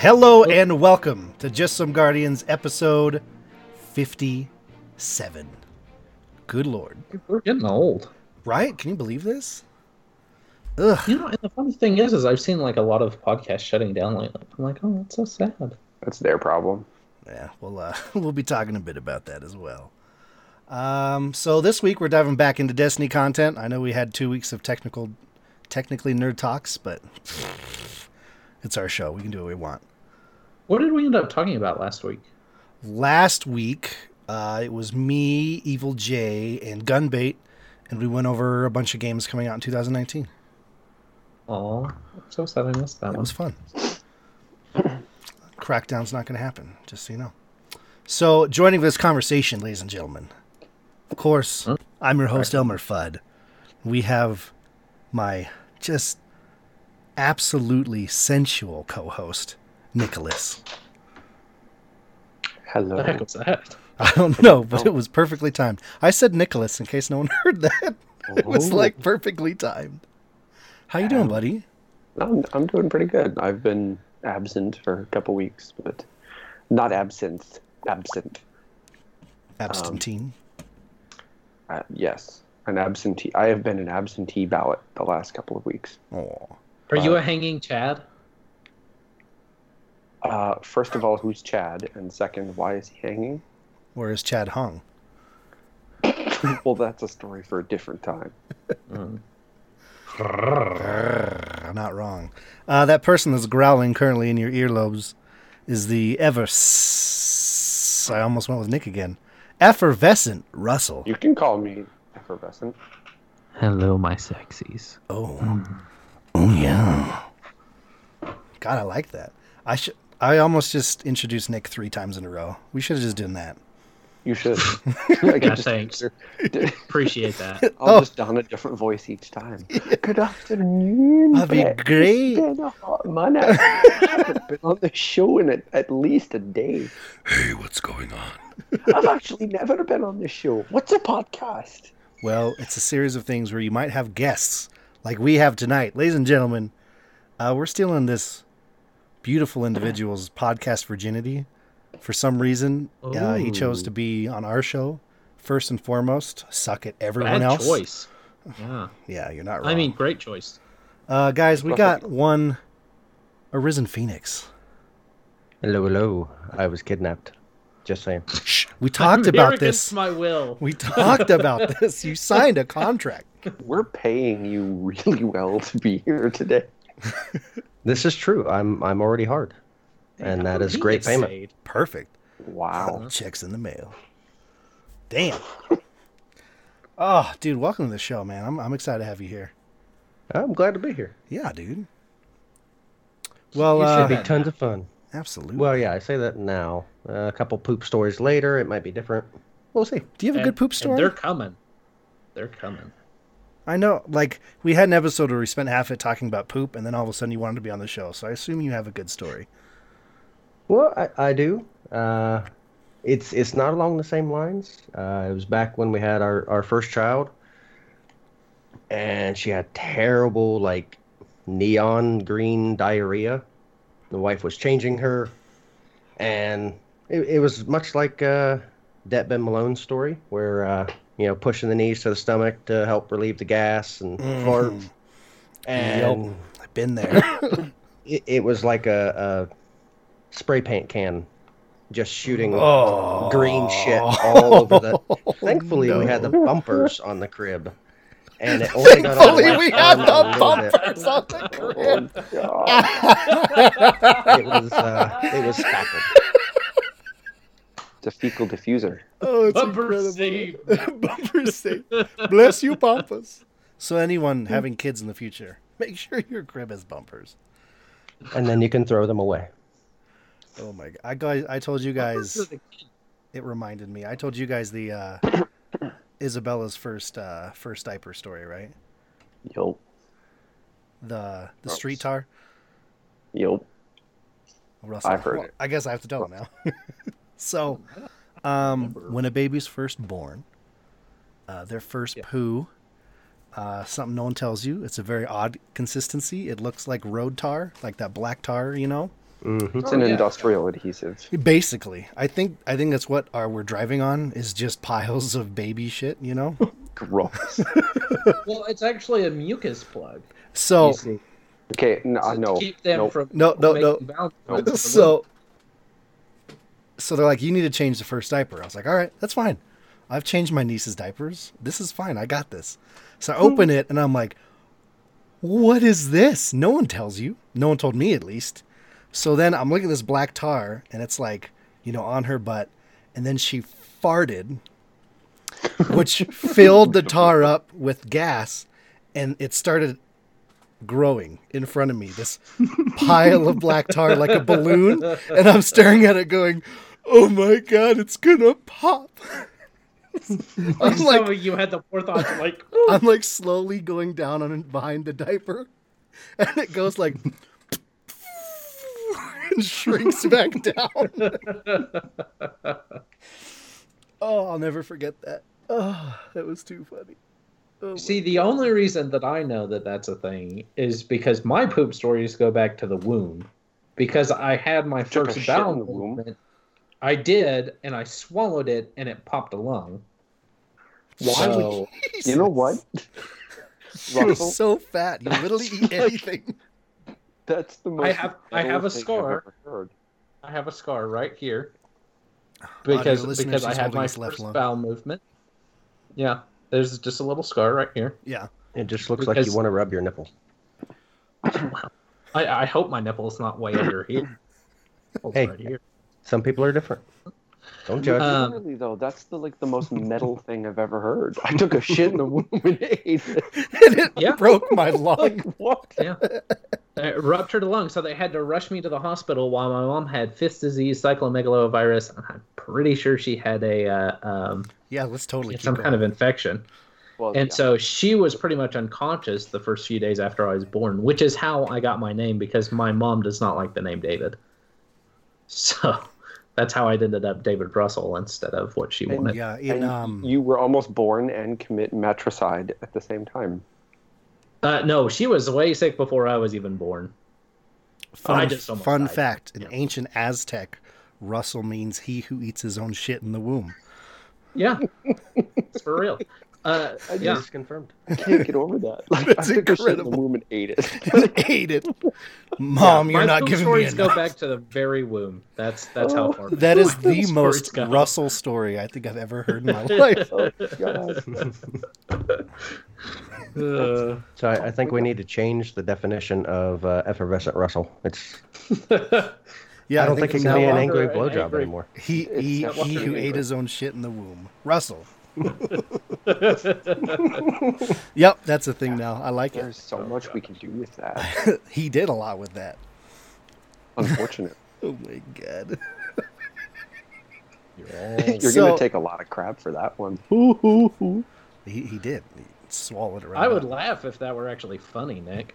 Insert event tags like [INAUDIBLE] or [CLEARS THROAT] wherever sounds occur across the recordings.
Hello and welcome to Just Some Guardians episode 57. Good lord. We're getting old. Right? Can you believe this? Ugh. You know, and the funny thing is, is I've seen like a lot of podcasts shutting down lately. I'm like, oh, that's so sad. That's their problem. Yeah, we'll uh, [LAUGHS] we'll be talking a bit about that as well. Um, so this week we're diving back into Destiny content. I know we had two weeks of technical, technically nerd talks, but [LAUGHS] it's our show. We can do what we want. What did we end up talking about last week? Last week uh, it was me, Evil J, and Gunbait, and we went over a bunch of games coming out in 2019. Oh, I'm so sad I missed that It was fun. Crackdown's not going to happen, just so you know. So, joining this conversation, ladies and gentlemen, of course, Huh? I'm your host, Elmer Fudd. We have my just absolutely sensual co host, Nicholas. Hello. What the heck was that? I don't know, but it was perfectly timed. I said Nicholas in case no one [LAUGHS] heard that. It was Oh. like perfectly timed. How you doing, buddy? I'm, I'm doing pretty good. I've been absent for a couple weeks, but not absent. Absent. Abstantine. Uh, yes, an absentee. I have been an absentee ballot the last couple of weeks. Oh, Are you a hanging Chad? Uh, first of all, who's Chad? And second, why is he hanging? where is Chad Hung? [LAUGHS] well, that's a story for a different time. Mm. I'm not wrong. Uh, that person that's growling currently in your earlobes is the ever. s- I almost went with Nick again. Effervescent Russell. You can call me effervescent. Hello, my sexies. Oh, oh yeah. God, I like that. I should. I almost just introduced Nick three times in a row. We should have just done that. You should. [LAUGHS] I could Yeah, just- thanks. [LAUGHS] Appreciate that. I'll Oh. just don a different voice each time. [LAUGHS] Good afternoon. That'd be Brett. great. It's been a hot minute. I've been on the show in at, at least a day. Hey, what's going on? I've actually never been on this show. What's a podcast? Well, it's a series of things where you might have guests, like we have tonight, ladies and gentlemen. Uh, we're stealing this beautiful individual's podcast virginity. For some reason, uh, he chose to be on our show first and foremost. Suck at everyone Bad else. choice. Yeah. [SIGHS] Yeah, you're not wrong. I mean, great choice. uh, guys, we got one Arisen Phoenix. Hello, hello. I was kidnapped. Just saying. Shh, we talked [LAUGHS] I'm about against this. my will. We talked about [LAUGHS] this. You signed a contract. We're paying you really well to be here today. [LAUGHS] This is true. I'm I'm already hard, and that is great payment. Shade. Perfect. Wow. Checks in the mail. Damn. [LAUGHS] oh, dude, welcome to the show, man. I'm I'm excited to have you here. I'm glad to be here. Yeah, dude. Well, You uh, Should be tons of fun. absolutely. Well, yeah, I say that now. Uh, a couple poop stories later, it might be different. We'll see. Do you have a good poop story? they're coming. They're coming. I know, like we had an episode where we spent half it talking about poop, and then all of a sudden you wanted to be on the show. So I assume you have a good story. Well, I, I do. Uh, it's it's not along the same lines. Uh, it was back when we had our, our first child, and she had terrible like neon green diarrhea. The wife was changing her, and it, it was much like uh, Det Ben Malone's story, where uh, you know pushing the knees to the stomach to help relieve the gas and fart. Mhm. And Yep. I've been there. [COUGHS] it, it was like a, a spray paint can just shooting oh, green shit all over the [LAUGHS] thankfully we had the bumpers on the crib and it only got on the Thankfully, we had the a little bit. bumpers on the [LAUGHS] crib. Oh, [LAUGHS] it was uh, it was spackled It's a fecal diffuser. Oh, it's Bumper incredible. save. [LAUGHS] Bumper save. Bless you, bumpers. So anyone having kids in the future, [LAUGHS] make sure your crib has bumpers. and then you can throw them away Oh my god! I guys, I told you guys. Bumpers are the key. It reminded me. I told you guys the uh, Isabella's first uh, first diaper story, right? Yup. The the Gross. street tar. Yup. Russell. I've heard Well, it. I guess I have to tell it now. [LAUGHS] so, um, when a baby's first born, uh, their first Yeah. poo, uh, something no one tells you. It's a very odd consistency. It looks like road tar, like that black tar, you know. hmm It's Oh, an yeah. industrial adhesive. Basically, I think I think that's what our, we're driving on is just piles of baby shit. You know. [LAUGHS] Gross. [LAUGHS] Well, it's actually a mucus plug. So you see, Okay, no, to no, keep them no. from No, no, no. making bounce points [LAUGHS] so so they're like, you need to change the first diaper. I was like, all right, that's fine. I've changed my niece's diapers. This is fine. I got this. So I hmm. open it and I'm like, what is this? No one tells you. No one told me at least. So then I'm looking at this black tar and it's like, you know, on her butt. And then she farted, which [LAUGHS] filled the tar up with gas and it started growing in front of me. This pile of black tar like a balloon. And I'm staring at it going, oh my God, it's going to pop. [LAUGHS] I'm some like, you had the forethought, to, like, [LAUGHS] I'm like slowly going down on behind the diaper, [LAUGHS] and it goes like and shrinks back down. oh, I'll never forget that. Oh, that was too funny. Oh, See, the only reason that I know that that's a thing is because my poop stories go back to the womb. Because I had my Took first bowel the womb? movement. I did, and I swallowed it, and it popped a lung. Why So, You know what? [LAUGHS] You're so fat. You literally eat [LAUGHS] anything. that's the most. I have- I have a metal thing I've scar. I have a scar right here because listeners, because I he's had my his left first lung. bowel movement. Yeah, there's just a little scar right here. Yeah. It just looks like you want to rub your nipple. [COUGHS] I, I hope my nipple's not way under here. Hey. right here. Some people are different. Don't judge. Um, Literally, though, that's the like the most metal thing I've ever heard. I took a shit in the womb and ate it. And it Yeah. broke my [LAUGHS] lung. What? Yeah. It ruptured a lung, so they had to rush me to the hospital while my mom had fist disease, cytomegalovirus, and I'm pretty sure she had a uh, um, Yeah, let's totally keep some going. kind of infection. Well, And yeah. so she was pretty much unconscious the first few days after I was born, which is how I got my name because my mom does not like the name David. So that's how I ended up David Russell instead of what she And wanted. Yeah, in And um you were almost born and commit matricide at the same time. Uh, no, she was way sick before I was even born. fun, I just fun died. fact, in Yeah. ancient Aztec, Russell means he who eats his own shit in the womb. Yeah, [LAUGHS] it's for real. Uh, yeah, Just confirmed. I can't get over that. [LAUGHS] Like, That's I took a shit in the womb and ate it. [LAUGHS] Ate it. Mom, Yeah, you're not poop giving me stories enough. go back to the very womb. That's that's how Oh. far. That is [LAUGHS] the most go. Russell story I think I've ever heard in my life. oh. Uh, So I, I think we need to change the definition of uh, effervescent Russell. It's Yeah, I don't think, from it can be an angry An blowjob angry- anymore. He, he, he who ate his own shit in the womb. Russell. [LAUGHS] Yep, that's a thing now. I like it. There's so oh, much we can do with that. [LAUGHS] he did a lot with that. Unfortunate. [LAUGHS] Oh my god. You're So- gonna take a lot of crap for that one. He, he did. He swallowed it right I would laugh if that were actually funny, Nick. It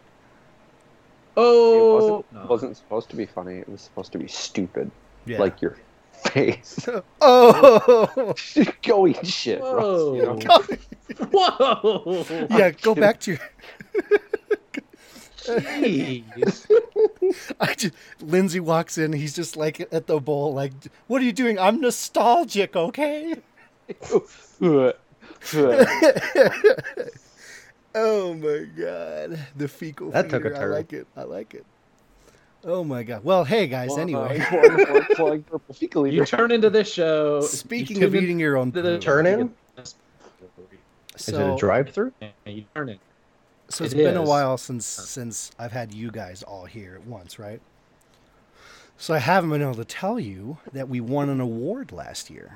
Oh, wasn't, no. wasn't supposed to be funny. It was supposed to be stupid, Yeah. like your face. [LAUGHS] oh, Go eat shit, Russ, you know? [LAUGHS] Whoa! yeah. Go back to your. Jeez. [LAUGHS] I just, Lindsay walks in. He's just like at the bowl, like, "What are you doing? I'm nostalgic, okay?" Oh my god, the fecal That took a feeder. I like it. I like it. Oh my god. Well, hey guys. Anyway, uh, flying You turn into this show. speaking of eating your own the- Turn in? Is Is it a drive-through? You turn in. so it's It been a while since since I've had you guys all here at once, right? So I haven't been able to tell you that we won an award last year.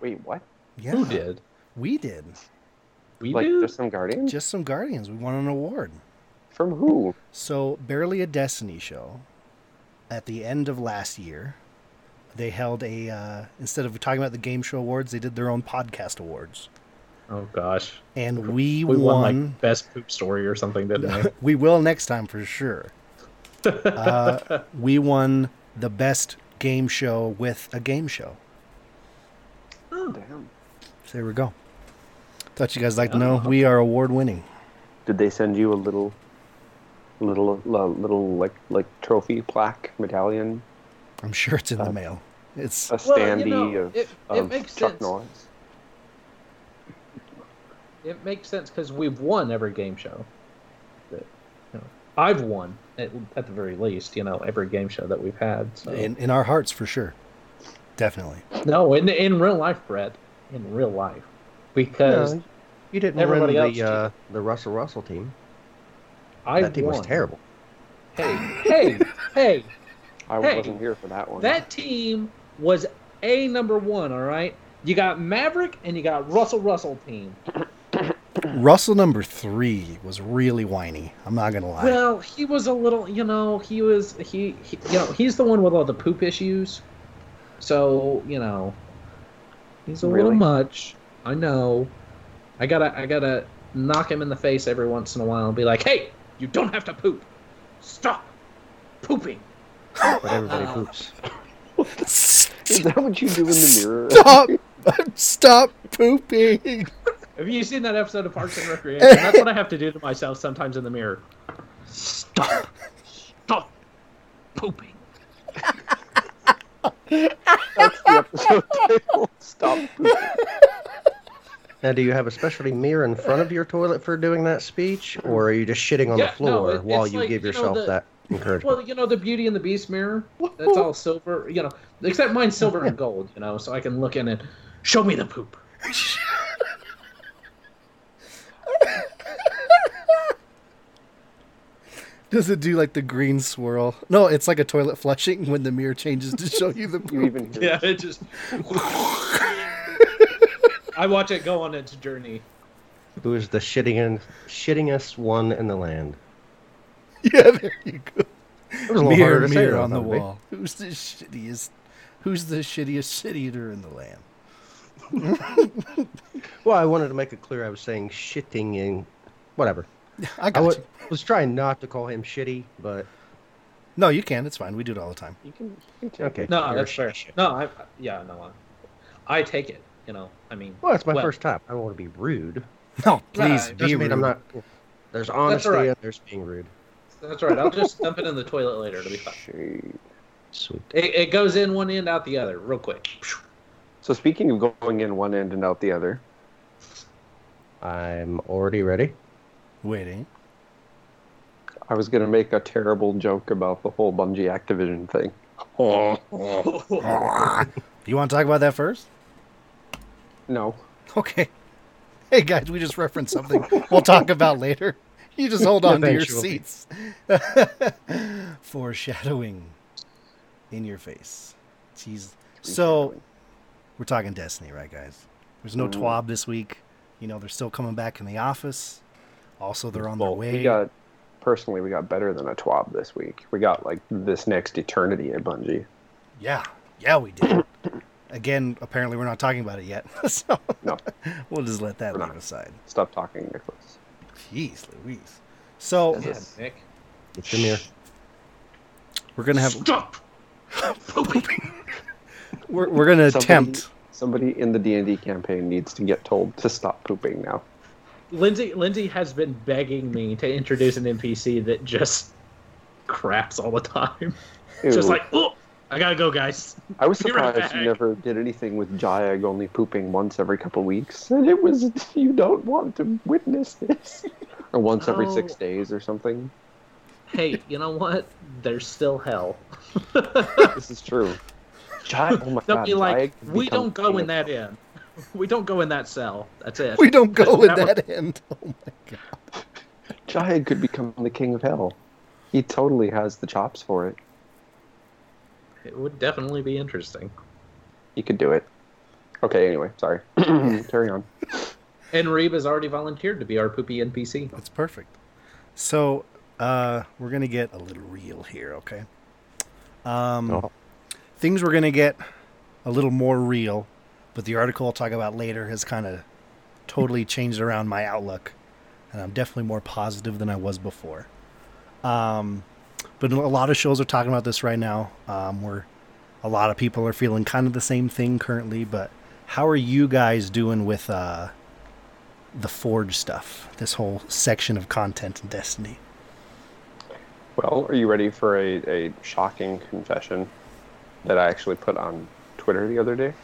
Wait, what? Yeah, Who did? We did. We like do. just some guardian? Just some Guardians. We won an award. From who? So, Barely a Destiny show, at the end of last year, they held a, uh, instead of talking about the game show awards, they did their own podcast awards. Oh gosh, And we, we won. won like best poop story or something, didn't we? [LAUGHS] we will next time for sure. [LAUGHS] uh, we won the best game show with a game show. Oh, damn. So there we go. Thought you guys like to know we are award winning. Did they send you a little little li- little like like trophy plaque medallion, I'm sure it's in the Uh, mail. It's a Well, you standee know, of, it- it of makes Chuck sense. Norris. It makes sense because we've won every game show. That, you know, I've won at, at the very least. You know, every game show that we've had. So. in in our hearts for sure. Definitely. no, in in real life, Brett. In real life, because No, you didn't everybody win else the uh, the Russell Russell team. I that team won. was terrible. Hey, [LAUGHS] hey, hey! I Hey, wasn't here for that one. That team was a number one. All right. You got Maverick and you got Russell Russell team. [CLEARS THROAT] Russell number three was really whiny. I'm not gonna lie. Well, he was a little, you know, he was he, he you know, he's the one with all the poop issues. So, you know, he's a little much. I know. I gotta I gotta knock him in the face every once in a while and be like, Hey, you don't have to poop. Stop pooping. But everybody Uh, poops. [LAUGHS] Is that what you do in the mirror? Stop! Stop pooping! Have you seen that episode of Parks and Recreation? That's what I have to do to myself sometimes in the mirror. Stop. Stop pooping. That's the episode title. Stop pooping. Now, do you have a specialty mirror in front of your toilet for doing that speech, or are you just shitting on Yeah, the no, floor it- while you like, give you know, yourself the- that encouragement? Well, you know the Beauty and the Beast mirror. That's all [LAUGHS] silver, you know. Except mine's silver and gold, you know, so I can look in it. Show me the poop. [LAUGHS] Does it do like the green swirl? No, it's like a toilet flushing when the mirror changes to show you the [LAUGHS] You poop. even hear Yeah, it just. I watch it go on its journey. Who is the shitting shittingest one in the land? Yeah, there you go. It was a little Mirror, harder to say mirror than on the thought it'd wall. Who's the shittiest? Who's the shittiest shit eater in the land? [LAUGHS] Well, I wanted to make it clear I was saying shitting in whatever. I I got wa- you. was trying not to call him shitty, but No, you can. It's fine. We do it all the time. You can, you can okay. No, you're that's fair. shitty shit. No, I. Yeah, no, I, I take it. You know, I mean. Well, it's my Well- first time. I don't want to be rude. [LAUGHS] No, please it be Doesn't mean rude. I'm not. There's honesty all right. and there's being rude. That's right. I'll just dump it in the toilet later It'll be fine. Shade. Sweet. It, it goes in one end, out the other, real quick. So speaking of going in one end and out the other, I'm already ready. Waiting. I was gonna make a terrible joke about the whole Bungie Activision thing. [LAUGHS] You want to talk about that first? No, Okay. Hey guys, we just referenced something we'll talk about later. You just hold on to your seats. [LAUGHS] Foreshadowing in your face. Jeez. So we're talking Destiny, right, guys? There's no Mhm. TWAB this week. You know, they're still coming back in the office. Also, they're on well, their way. we got personally we got better than a TWAB this week. We got like this next eternity at Bungie. Yeah, yeah, we did. Again, apparently we're not talking about it yet, [LAUGHS] so No, we'll just let that We're leave not. aside. stop talking, Nicholas. Jeez, Louise. So Yeah, Nick. It's in here. we're gonna have Stop pooping. [LAUGHS] we're, we're gonna Somebody- attempt. Somebody in the D and D campaign needs to get told to stop pooping now. Lindsay Lindsay has been begging me to introduce an NPC that just craps all the time. Ew. Just like, oh, I gotta go, guys. I was [LAUGHS] be right surprised you never did anything with Jayag only pooping once every couple weeks, and it was you don't want to witness this, [LAUGHS] or once every Oh. six days or something. Hey, you know what? There's still hell. [LAUGHS] This is true. Jayag, oh my Don't god, be like, Jayag we don't go in that end. We don't go in that cell. That's it. We don't go in That that end. Oh my god. Jayag could become the king of hell. He totally has the chops for it. It would definitely be interesting. He could do it. Okay, anyway, sorry. [CLEARS THROAT] Carry on. And Reeb has already volunteered to be our poopy NPC. That's perfect. So, uh, we're gonna get a little real here, okay? Um, Oh. things we're gonna get a little more real, but the article I'll talk about later has kind of totally changed around my outlook, and I'm definitely more positive than I was before. Um, but a lot of shows are talking about this right now. Um, where a lot of people are feeling kind of the same thing currently. But how are you guys doing with uh, the Forge stuff? This whole section of content in Destiny. Well, are you ready for a, a shocking confession that I actually put on Twitter the other day?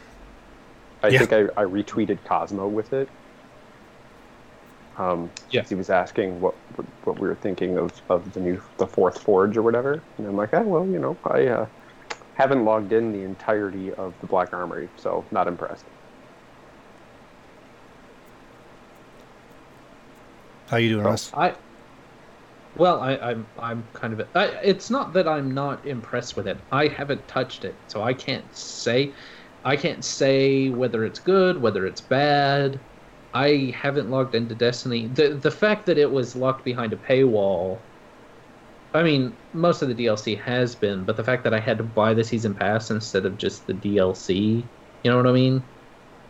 I Yeah. think I, I retweeted Cozmo with it. Um, Yeah. He was asking what what we were thinking of, of the new the fourth forge or whatever, and I'm like, ah, well, you know, I uh, haven't logged in the entirety of the Black Armory, so not impressed. How you doing, Oh. Russ? I well, I, I'm I'm kind of. I, it's not that I'm not impressed with it. I haven't touched it, so I can't say. I can't say whether it's good, whether it's bad. I haven't logged into Destiny. The the fact that it was locked behind a paywall. I mean, most of the DLC has been, but the fact that I had to buy the season pass instead of just the DLC, you know what I mean?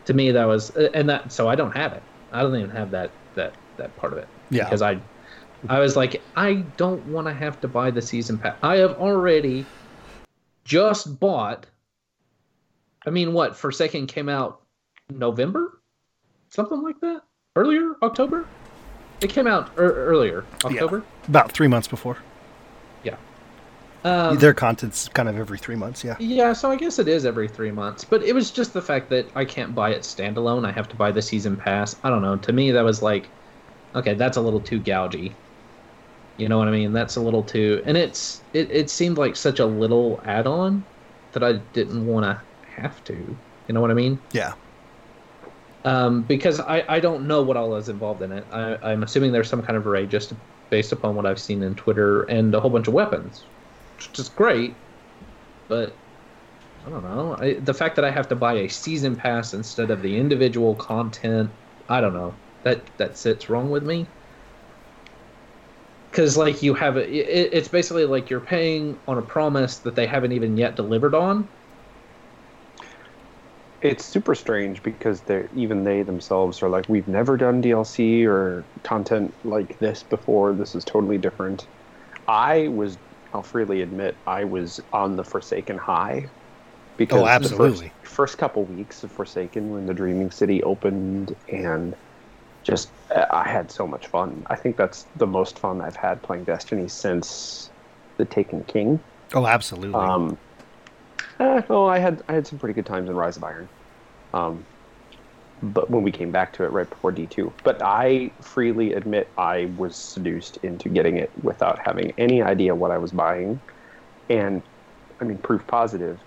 To me, that was, uh, and that so I don't have it. I don't even have that that that part of it Yeah. because I I was like, I don't want to have to buy the season pass. I have already just bought. I mean, what Forsaken came out November, something like that. Earlier October. It came out er- earlier October. About three months before. Yeah, um, Their content's kind of every three months. Yeah. Yeah, so I guess it is every three months. But it was just the fact that I can't buy it standalone. I have to buy the season pass. I don't know. To me, that was like, okay, that's a little too gougy. You know what I mean? That's a little too. And it's it, it seemed like such a little add on that I didn't want to have to. You know what I mean? Yeah. Um, because I, I don't know what all is involved in it. I, I'm assuming there's some kind of array just based upon what I've seen in Twitter and a whole bunch of weapons, which is great. But I don't know. I, the fact that I have to buy a season pass instead of the individual content, I don't know. That that sits wrong with me. Because like you have a, it, it's basically like you're paying on a promise that they haven't even yet delivered on. It's super strange because they even they themselves are like, we've never done DLC or content like this before. This is totally different. I was, I'll freely admit, I was on the Forsaken high because Oh, the absolutely. first, first couple weeks of Forsaken when the Dreaming City opened and just I had so much fun. I think that's the most fun I've had playing Destiny since the Taken King. Oh, absolutely. Um, eh, well, I had I had some pretty good times in Rise of Iron, um, but when we came back to it right before D two. But I freely admit I was seduced into getting it without having any idea what I was buying, and I mean proof positive,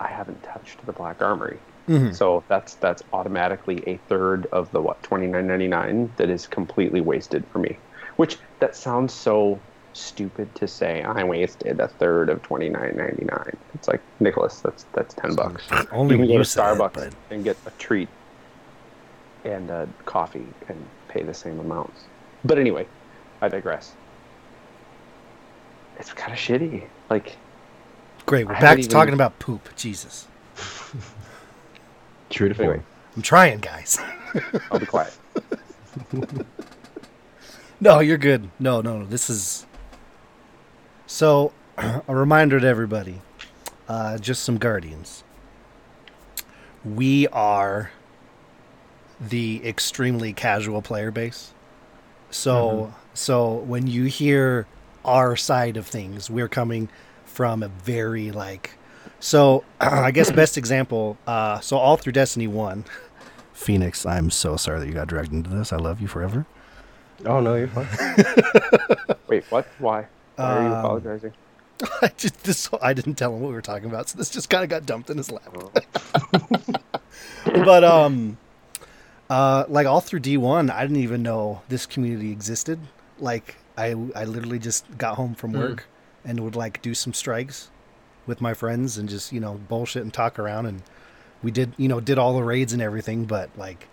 I haven't touched the Black Armory. Mhm. So that's that's automatically a third of the what twenty nine ninety nine that is completely wasted for me. Which that sounds so stupid to say. I wasted a third of twenty nine ninety nine. It's like Nicholas, that's that's ten bucks. Only you can go to said it, Starbucks but- and get a treat and a coffee and pay the same amount. But anyway, I digress. It's kind of shitty. Like Great. We're I back to even- talking about poop. Jesus. [LAUGHS] True to form. Anyway. I'm trying, guys. I'll be quiet. [LAUGHS] No, you're good. No, no, no. This is. So, [CLEARS THROAT] a reminder to everybody uh, just some Guardians. We are the extremely casual player base. So, so when you hear our side of things, we're coming from a very like. So, [CLEARS THROAT] I guess best example. Uh, so all through Destiny One, [LAUGHS] Phoenix. I'm so sorry that you got dragged into this. I love you forever. Oh no, you're fine. [LAUGHS] Wait, what? Why? Why are you Um, apologizing? [LAUGHS] I just this I didn't tell him what we were talking about, so this just kind of got dumped in his lap. [LAUGHS] but um, uh, like all through D one, I didn't even know this community existed. Like I I literally just got home from Mm. work and would like do some strikes with my friends and just you know bullshit and talk around and we did you know did all the raids and everything, but like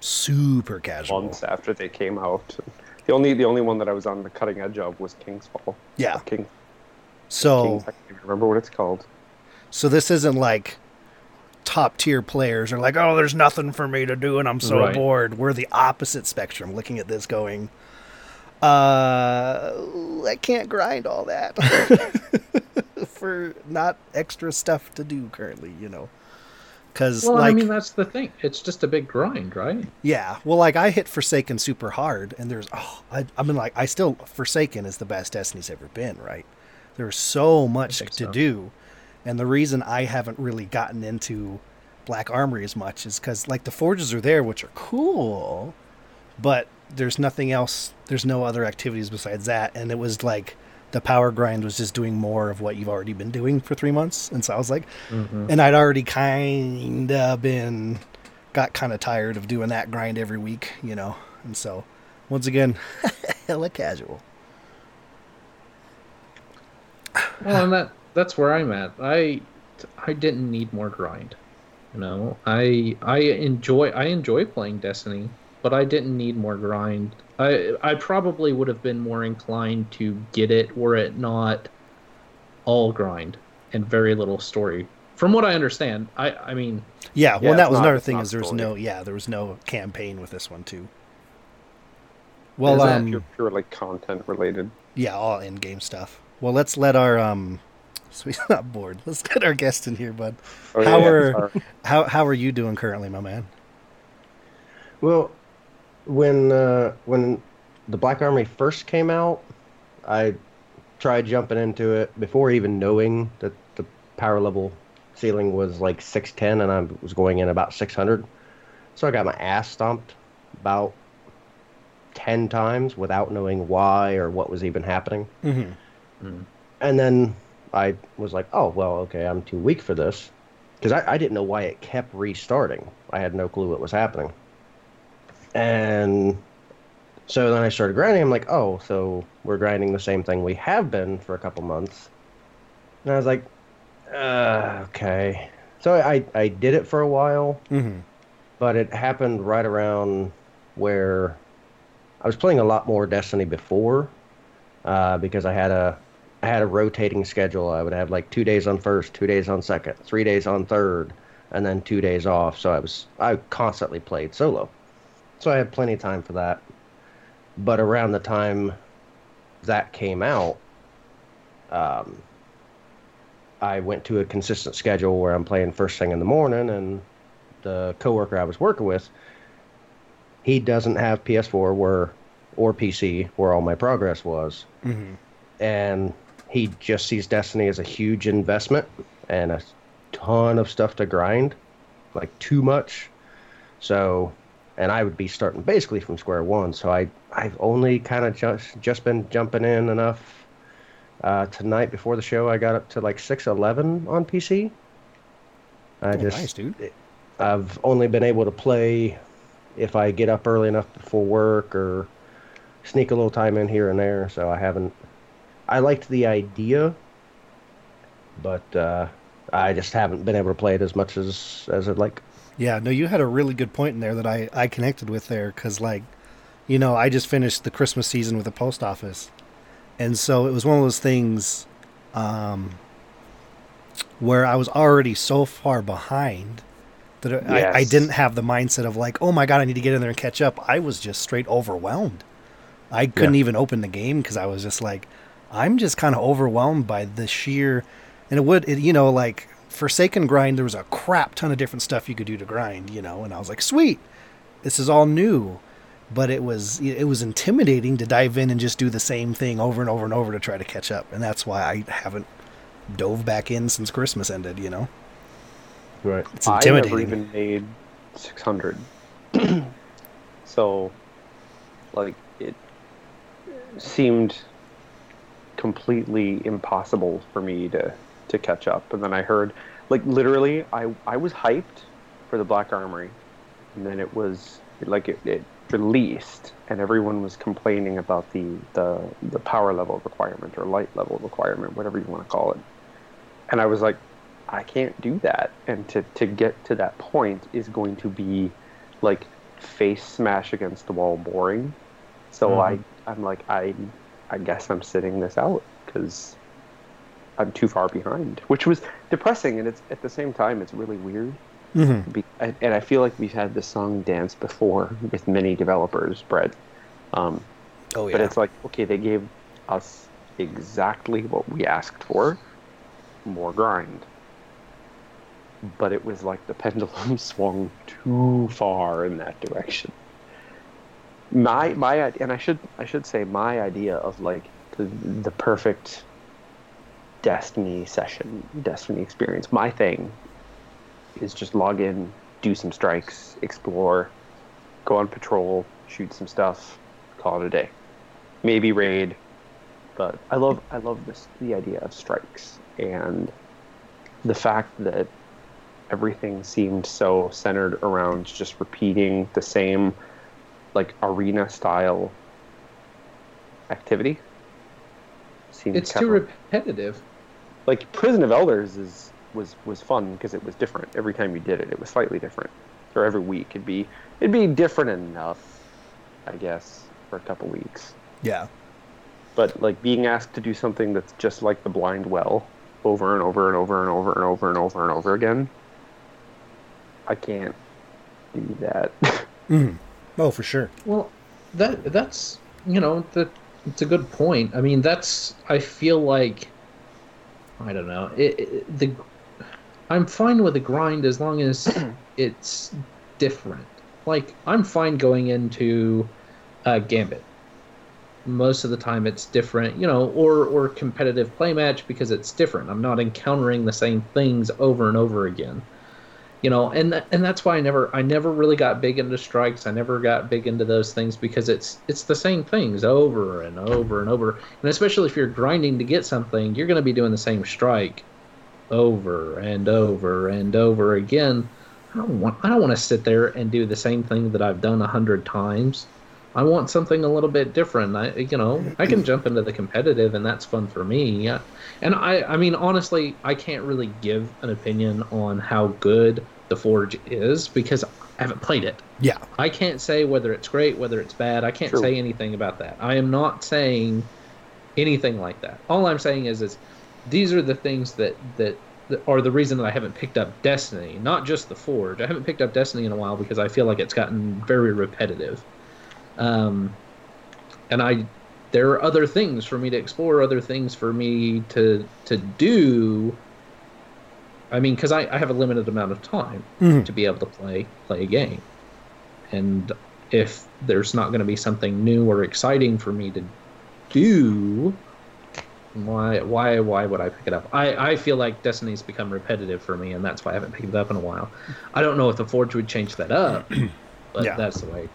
super casual. months after they came out. [LAUGHS] The only the only one that I was on the cutting edge of was King's Fall. Yeah. King, So King's, I can't even remember what it's called. So this isn't like top tier players are like, oh, there's nothing for me to do and I'm so Right. bored. We're the opposite spectrum looking at this going, uh, I can't grind all that [LAUGHS] for not extra stuff to do currently, you know. Because, Well, like, I mean, that's the thing. It's just a big grind, right? yeah, well, like, I hit Forsaken super hard, and there's, oh, I, I mean, like, I still, Forsaken is the best Destiny's ever been, right? There's so much to so. do, and the reason I haven't really gotten into Black Armory as much is because like the forges are there, which are cool, but there's nothing else. There's no other activities besides that, and it was like the power grind was just doing more of what you've already been doing for three months, and so I was like, Mhm. and I'd already kind of been got kind of tired of doing that grind every week, you know, and so once again, [LAUGHS] hella casual. Well, and that that's where I'm at. I I didn't need more grind. You know, I I enjoy I enjoy playing Destiny, but I didn't need more grind. I I probably would have been more inclined to get it were it not all grind and very little story. From what I understand, I I mean, Yeah, Yeah, well, that was not- another thing is there was no yeah there was no campaign with this one too. Well, Is that um, pure, pure like content related? yeah, all in game stuff. Well, let's let our um, so he's not bored. Let's get our guest in here, bud. Oh, How yeah, are- sorry. How how are you doing currently, my man? Well, when uh, when the Black Armory first came out, I tried jumping into it before even knowing that the power level ceiling was like 610 and I was going in about 600. So I got my ass stomped about 10 times without knowing why or what was even happening. Mm-hmm. And then I was like, oh, well, okay, I'm too weak for this. Because I, I didn't know why it kept restarting. I had no clue what was happening. And so then I started grinding. I'm like, oh, so we're grinding the same thing we have been for a couple months. And I was like, uh, okay. So I, I did it for a while, Mm-hmm. but it happened right around where I was playing a lot more Destiny before, uh, because I had a I had a rotating schedule. I would have like two days on first, two days on second, three days on third, and then two days off. So I was I constantly played solo, so I had plenty of time for that. But around the time that came out, um, I went to a consistent schedule where I'm playing first thing in the morning, and the coworker I was working with, he doesn't have PS4 where or PC where all my progress was, Mm-hmm. and he just sees Destiny as a huge investment and a ton of stuff to grind, like too much. So, and I would be starting basically from square one. So I I've only kind of just just been jumping in enough. Uh, tonight before the show, I got up to like six eleven on PC. I Oh, just nice, dude. I've only been able to play if I get up early enough before work or sneak a little time in here and there. So I haven't. I liked the idea, but uh, I just haven't been able to play it as much as as I'd like. Yeah, no, you had a really good point in there that I, I connected with there because, like, you know, I just finished the Christmas season with the post office. And so it was one of those things um, where I was already so far behind that I, I didn't have the mindset of, like, oh my God, I need to get in there and catch up. I was just straight overwhelmed. I couldn't even open the game because I was just like, I'm just kind of overwhelmed by the sheer. And it would, it, you know, like Forsaken grind, there was a crap ton of different stuff you could do to grind, you know, and I was like, sweet, this is all new. But it was it was intimidating to dive in and just do the same thing over and over and over to try to catch up, and that's why I haven't dove back in since Christmas ended. You know, Right. it's intimidating. I intimidating. never even made 600. [CLEARS THROAT] so, like, it seemed completely impossible for me to, to catch up. And then I heard, like, literally, I, I was hyped for the Black Armory. And then it was, like, it, it released, and everyone was complaining about the, the, the power level requirement or light level requirement, whatever you want to call it. And I was like, I can't do that. And to, to get to that point is going to be like face smash against the wall boring. So mm-hmm. I, I'm like, I, I guess I'm sitting this out because I'm too far behind, which was depressing. And it's at the same time, it's really weird. Mhm. Be- and and I feel like we've had this song dance before with many developers, Brett. Um, Oh yeah, but it's like, okay, they gave us exactly what we asked for more grind. But it was like the [LAUGHS] pendulum swung too far in that direction. My my and I should I should say my idea of like the, the perfect Destiny session, Destiny experience. My thing is just log in, do some strikes, explore, go on patrol, shoot some stuff, call it a day. Maybe raid, but I love I love this the idea of strikes and the fact that everything seemed so centered around just repeating the same like arena style activity. Seemed It's too of- repetitive. Like Prison of Elders is was was fun because it was different every time you did it. It was slightly different, or every week it'd be it'd be different enough, I guess, for a couple weeks. Yeah. But like being asked to do something that's just like the blind well, over and over and over and over and over and over and over again, I can't do that. [LAUGHS] Mhm. Oh, for sure. Well, that that's you know that it's a good point. I mean, that's I feel like I don't know it, it- the I'm fine with the grind as long as [CLEARS THROAT] it's different. Like I'm fine going into uh, Gambit. Most of the time, it's different, you know, or or competitive play match because it's different. I'm not encountering the same things over and over again you know and that, and that's why I never I never really got big into strikes. I never got big into those things because it's it's the same things over and over and over. And especially if you're grinding to get something you're going to be doing the same strike over and over and over again. I don't want I don't want to sit there and do the same thing that I've done a hundred times I want something a little bit different I you know I can jump into the competitive and that's fun for me yeah. And I, I mean, honestly, I can't really give an opinion on how good the Forge is because I haven't played it. Yeah. I can't say whether it's great, whether it's bad. I can't True. say anything about that. I am not saying anything like that. All I'm saying is, is these are the things that that, that are the reason that I haven't picked up Destiny, not just the Forge. I haven't picked up Destiny in a while because I feel like it's gotten very repetitive. Um, and I there are other things for me to explore, other things for me to to do. I mean, because I, I have a limited amount of time Mhm. to be able to play play a game, and if there's not going to be something new or exciting for me to do, why why why would I pick it up? I, I feel like Destiny's become repetitive for me, and that's why I haven't picked it up in a while. I don't know if the Forge would change that up, [CLEARS THROAT] but Yeah. that's the way.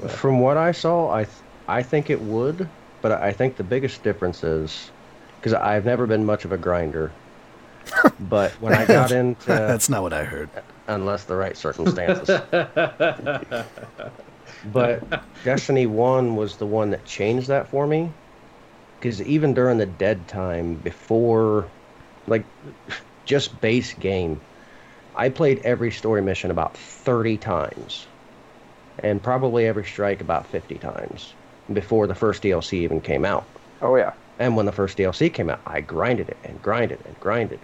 So, From what I saw, I th- I think it would, but I think the biggest difference is because I've never been much of a grinder. [LAUGHS] but when I got [LAUGHS] into That's not what I heard. unless the right circumstances. [LAUGHS] but Destiny 1 was the one that changed that for me. Because even during the dead time, before, like, just base game, I played every story mission about 30 times. And probably every strike about 50 times before the first DLC even came out. oh yeah, And when the first DLC came out, I grinded it and grinded and grinded.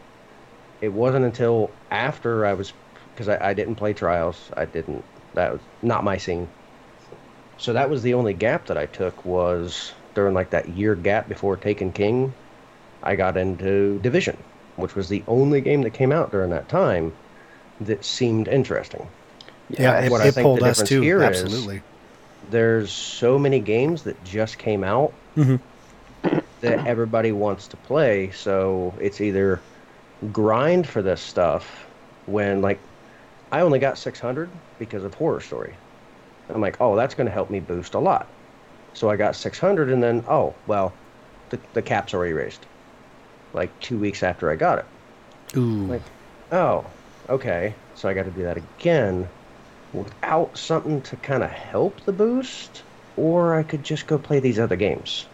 It wasn't until after I was, because I, I didn't play Trials. I didn't. That was not my scene. So that was the only gap that I took was during like that year gap before Taken King. I got into Division, which was the only game that came out during that time that seemed interesting. Yeah, it, what I it think pulled the us too. here is- Absolutely. There's so many games that just came out Mhm. that everybody wants to play. So it's either grind for this stuff when like I only got 600 because of Horror Story. I'm like, oh, that's going to help me boost a lot. So I got 600, and then oh well, the the cap's already raised. Like two weeks after I got it. Ooh. Like, oh, okay. So I got to do that again without something to kind of help the boost, or I could just go play these other games.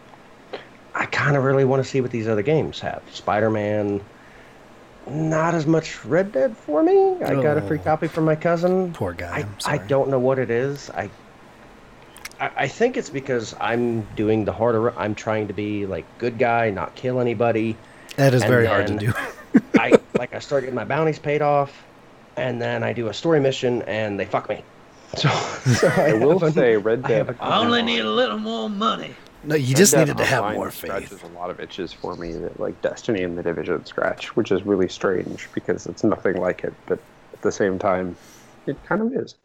I kind of really want to see what these other games have. Spider Man, not as much Red Dead for me. I got a free Oh. copy from my cousin. Poor guy. I, I don't know what it is. I, I I think it's because I'm doing the harder. I'm trying to be like good guy, not kill anybody. That is and very hard to do. I [LAUGHS] like I start getting my bounties paid off, and then I do a story mission and they fuck me. [LAUGHS] So, so I, I will a- say Red I Dead. have a- I only need a little more money. No, you Red just Dead needed to have Online more faith. Scratches a lot of itches for me that like Destiny and the Division scratch, which is really strange because it's nothing like it, but at the same time, it kind of is.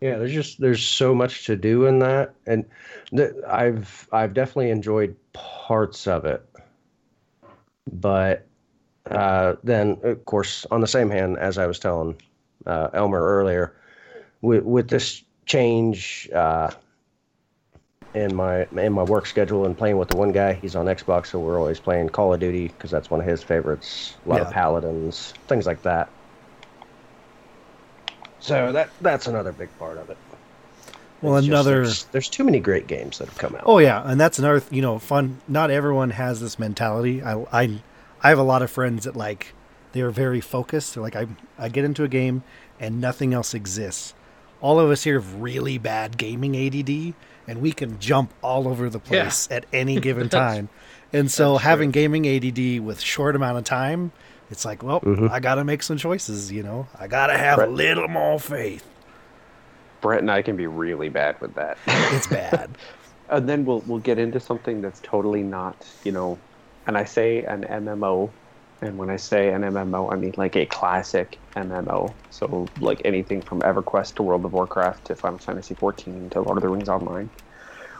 Yeah, there's just there's so much to do in that, and th- I've I've definitely enjoyed parts of it, but uh, then of course on the same hand, as I was telling uh, Elmer earlier, with with this change uh, in my in my work schedule and playing with the one guy, he's on Xbox, so we're always playing Call of Duty because that's one of his favorites. A lot Yeah. of Paladins, things like that. So that that's another big part of it. Well, It's just another. there's, there's too many great games that have come out. Oh yeah, and that's another you know fun. Not everyone has this mentality. I I I have a lot of friends that like they are very focused. They're like I I get into a game and nothing else exists. All of us here have really bad gaming ADD, and we can jump all over the Yeah. place at any [LAUGHS] given time. And so that's having gaming ADD with short amount of time, it's like, well, Mhm. I got to make some choices. You know, I got to have a little more faith. Brett and I can be really bad with that. It's bad. [LAUGHS] and then we'll we'll get into something that's totally not, you know, and I say an MMO, and when I say an MMO, I mean like a classic MMO. So like anything from EverQuest to World of Warcraft to Final Fantasy XIV to Lord of the Rings Online.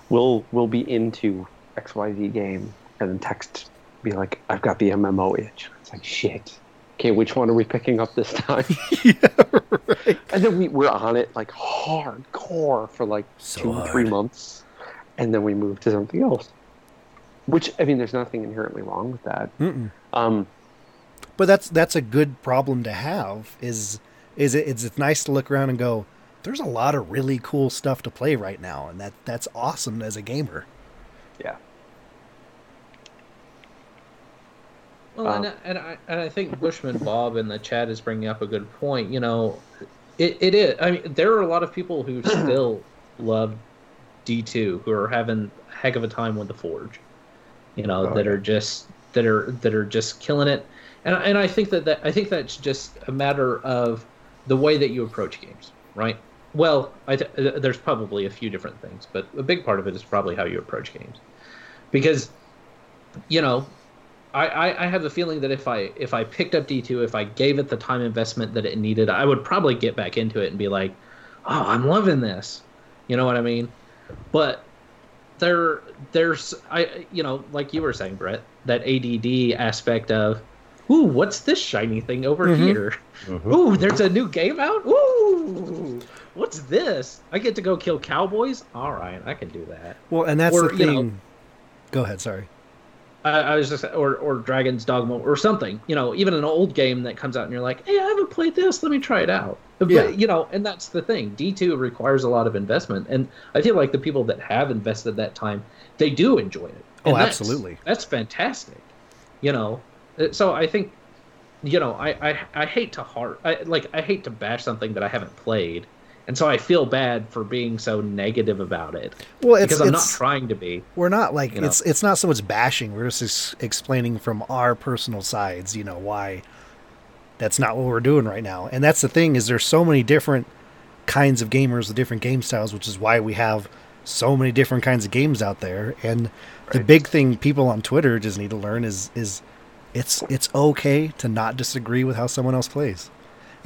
We'll we'll be into XYZ game and then text be like, I've got the MMO itch. It's like shit. Okay, which one are we picking up this time? [LAUGHS] yeah, right. And then we, we're on it like hardcore for like So two, hard. three months. And then we move to something else. Which, I mean, there's nothing inherently wrong with that. Um, But that's that's a good problem to have. Is is it? It's, it's nice to look around and go. There's a lot of really cool stuff to play right now, and that that's awesome as a gamer. yeah. Well, Um, and, and I and I think Bushman Bob in the chat is bringing up a good point. You know, it, it is. I mean, there are a lot of people who still [CLEARS THROAT] love D two who are having a heck of a time with the Forge. You know, Oh, that yeah. are just that are that are just killing it. And and I think that, that I think that's just a matter of the way that you approach games, right? Well, I th- there's probably a few different things, but a big part of it is probably how you approach games, because you know I, I, I have the feeling that if I if I picked up D two, if I gave it the time investment that it needed, I would probably get back into it and be like, "Oh, I'm loving this," you know what I mean? But there there's I you know like you were saying, Brett, that ADD aspect of, "Ooh, what's this shiny thing over Mhm. here? Mhm. Ooh, there's a new game out. Ooh, what's this? I get to go kill cowboys. All right, I can do that." Well, and that's Or, the you thing. know- Go ahead. Sorry. I, I was just or or Dragon's Dogma or something. You know, even an old game that comes out and you're like, hey, I haven't played this. Let me try it out. But, Yeah. you know, and that's the thing. D two requires a lot of investment, and I feel like the people that have invested that time, they do enjoy it. Oh, And that's- absolutely. That's fantastic. You know, Uh, so I think, you know, I I, I hate to heart I, like I hate to bash something that I haven't played. And so I feel bad for being so negative about it Well, it's, because I'm not trying to be. we're not like you know. it's it's not so much bashing. We're just ex- explaining from our personal sides. You know why that's not what we're doing right now. And that's the thing is there's so many different kinds of gamers with different game styles, which is why we have so many different kinds of games out there. And the big thing people on Twitter just need to learn is is it's it's okay to not disagree with how someone else plays.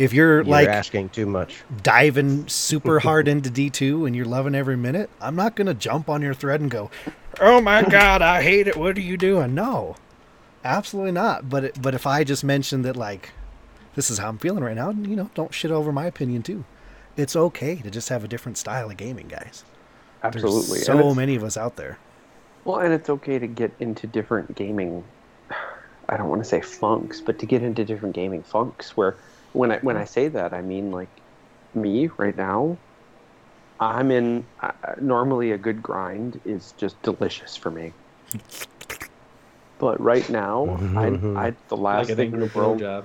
If you're, You're like asking too much. diving super [LAUGHS] hard into D2 and you're loving every minute, I'm not going to jump on your thread and go, "Oh my god, I hate it. What are you doing?" No. Absolutely not. But it, but if I just mentioned that like this is how I'm feeling right now, you know, don't shit over my opinion too. It's okay to just have a different style of gaming, guys. Absolutely. There's so many of us out there. Well, and it's okay to get into different gaming. [SIGHS] I don't want to say funks, but to get into different gaming funks. Where when I when I say that, I mean like me right now. I'm in. Uh, normally, a good grind is just delicious for me. But right now, I, I the last [LAUGHS] Like an thing in angry the world. blowjob.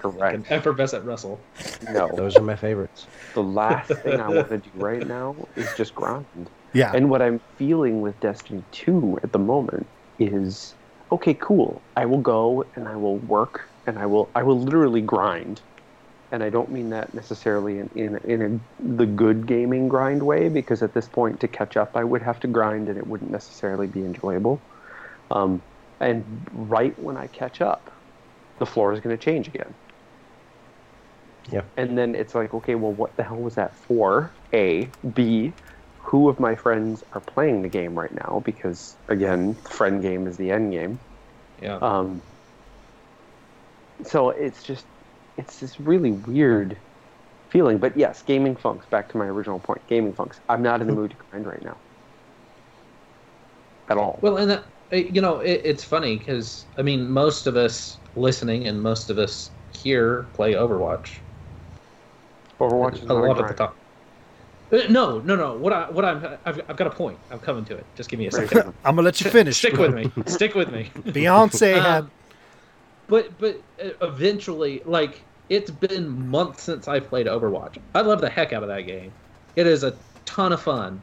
Correct. An effervescent Russell. No, Those are my favorites. the last thing I want to [LAUGHS] do right now is just grind. Yeah. And what I'm feeling with Destiny 2 at the moment is okay, cool. I will go and I will work and I will I will literally grind. And I don't mean that necessarily in in, in a, the good gaming grind way because at this point to catch up I would have to grind and it wouldn't necessarily be enjoyable. Um, and right when I catch up, the floor is going to change again. Yeah. And then it's like, okay, well, what the hell was that for? A, B, who of my friends are playing the game right now? Because again, friend game is the end game. Yeah. Um, so it's just, it's this really weird feeling. But yes, gaming funks. Back to my original point, gaming funks. I'm not in the mood to grind right now. At all. Well, and that, uh, you know, it, it's funny because I mean, most of us listening and most of us here play Overwatch. Overwatch is a not a lot at the grind. top. Uh, No, no, no. What I, what I'm, I've, I've got a point. I'm coming to it. Just give me a second. [LAUGHS] I'm gonna let you finish. Stick with me. Stick with me. [LAUGHS] Beyonce Um, had But but uh, eventually, like it's been months since I played Overwatch. I love the heck out of that game. It is a ton of fun,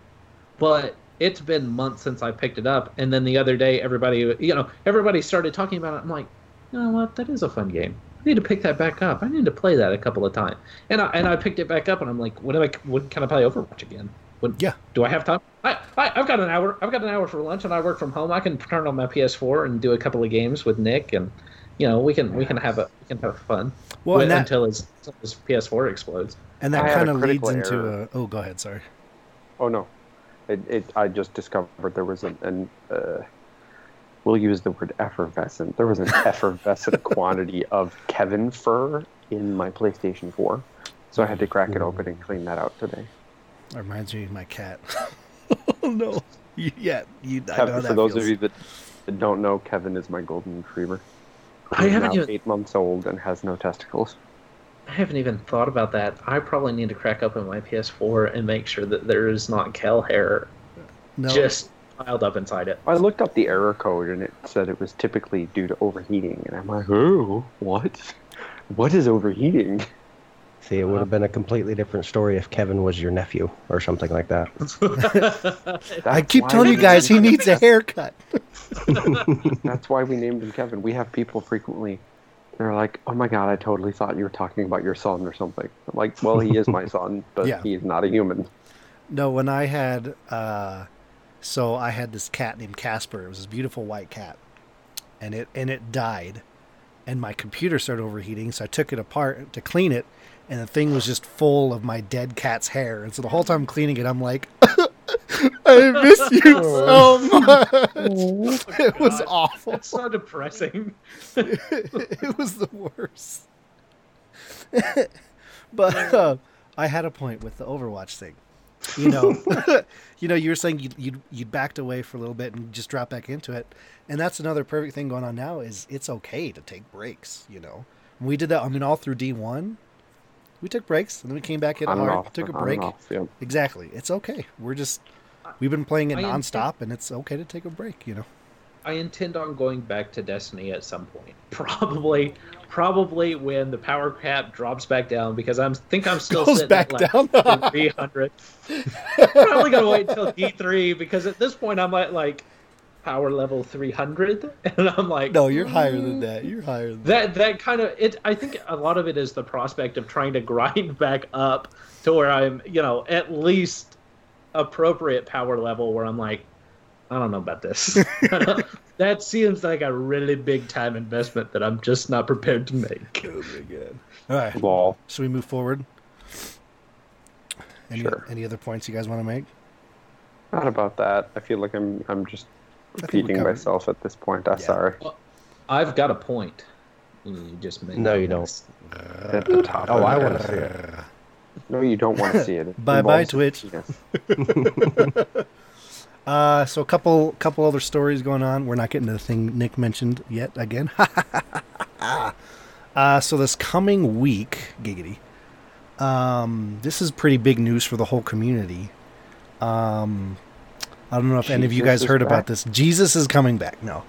but it's been months since I picked it up. And then the other day, everybody you know everybody started talking about it. I'm like, you know what? That is a fun game. I need to pick that back up. I need to play that a couple of times. And I and I picked it back up, and I'm like, when am I? When can I play Overwatch again? When, Yeah. Do I have time? I, I I've got an hour. I've got an hour for lunch, and I work from home. I can turn on my PS4 and do a couple of games with Nick, and you know we can we can have a we can have fun well, and that until his, until his PS4 explodes. and that had kind of leads into error. a. Oh, go ahead. Sorry. Oh no, it, it I just discovered there was an, an uh, we'll use the word effervescent. There was an [LAUGHS] effervescent quantity of Kevin fur in my PlayStation 4, so I had to crack it open and clean that out today. That reminds me of my cat. [LAUGHS] oh no. You- [LAUGHS] Yeah, you. I know Kevin, how for those feels. of you that, that don't know, Kevin is my golden retriever. I haven't now even- eight months old and has no testicles. I haven't even thought about that. I probably need to crack open my PS4 and make sure that there is not Kel hair no, just piled up inside it. I looked up the error code and it said it was typically due to overheating, and I'm like, oh, what? What is overheating? [LAUGHS] See, it would have been a completely different story if Kevin was your nephew or something like that. [LAUGHS] I keep telling you guys he needs a haircut. [LAUGHS] That's why we named him Kevin. We have people frequently. They're like, "Oh my god, I totally thought you were talking about your son or something." I'm like, "Well, he is my [LAUGHS] son, but Yeah. he's not a human." No, when I had, uh, so I had this cat named Casper. It was this beautiful white cat, and it and it died, and my computer started overheating. So I took it apart to clean it, and the thing was just full of my dead cat's hair. And so the whole time I'm cleaning it, I'm like, [LAUGHS] I miss you [LAUGHS] so much. [LAUGHS] it was awful. That's so depressing. it was the worst. but uh, I had a point with the Overwatch thing. You know, you know, you were saying you you you backed away for a little bit and just dropped back into it, and that's another perfect thing going on now. Is it's okay to take breaks. You know, we did that. I mean, all through D one, we took breaks and then we came back in hard, off, took a break. off, yep. Exactly, it's okay. We're just we've been playing it I am- nonstop, and it's okay to take a break. You know. I intend on going back to Destiny at some point. [LAUGHS] Probably, probably when the power cap drops back down because I'm think I'm still Goes sitting back at like down. 300. [LAUGHS] probably gonna wait until D3 because at this point I'm at like power level 300, [LAUGHS] and I'm like, No, you're higher than mm. that. You're higher than that that kind of it i think a lot of it is the prospect of trying to grind [LAUGHS] back up to where i'm you know at least appropriate power level where i'm like i don't know about this [LAUGHS] that seems like a really big time investment that i'm just not prepared to make Oh my god. All right. Lol. Should we move forward? Any, Sure. any other points you guys want to make? Not about that. I feel like I'm I'm just I think we repeating myself at this point. I'm Yeah. sorry. i've got a point you just made No, you don't. mess. At the top. Oh, I want to see it. [LAUGHS] No, you don't want to [LAUGHS] see it. It Bye bye, Twitch. [LAUGHS] Uh, so a couple couple other stories going on. We're not getting to the thing Nick mentioned yet again. uh, so this coming week, giggity. Um, this is pretty big news for the whole community. Um, I don't know if any of you guys heard about this. Jesus is coming back. No.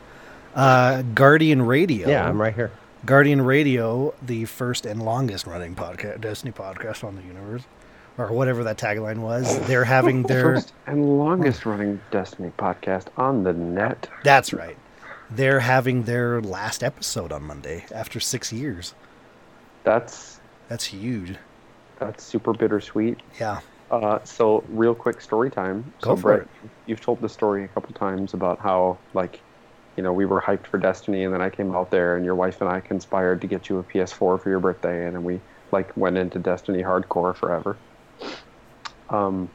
Uh, Guardian Radio. Yeah, I'm right here. Guardian Radio, the first and longest running podcast, Destiny podcast on the universe, or whatever that tagline was. They're having [LAUGHS] their. First and longest running Destiny podcast on the net. That's right. They're having their last episode on Monday after six years. That's That's huge. that's super bittersweet. Yeah. Uh, so real quick story time. Go so for Brett, it. you've told the story a couple times about how like, you know, we were hyped for Destiny, and then I came out there, and your wife and I conspired to get you a PS4 for your birthday, and then we like went into Destiny hardcore forever. Um,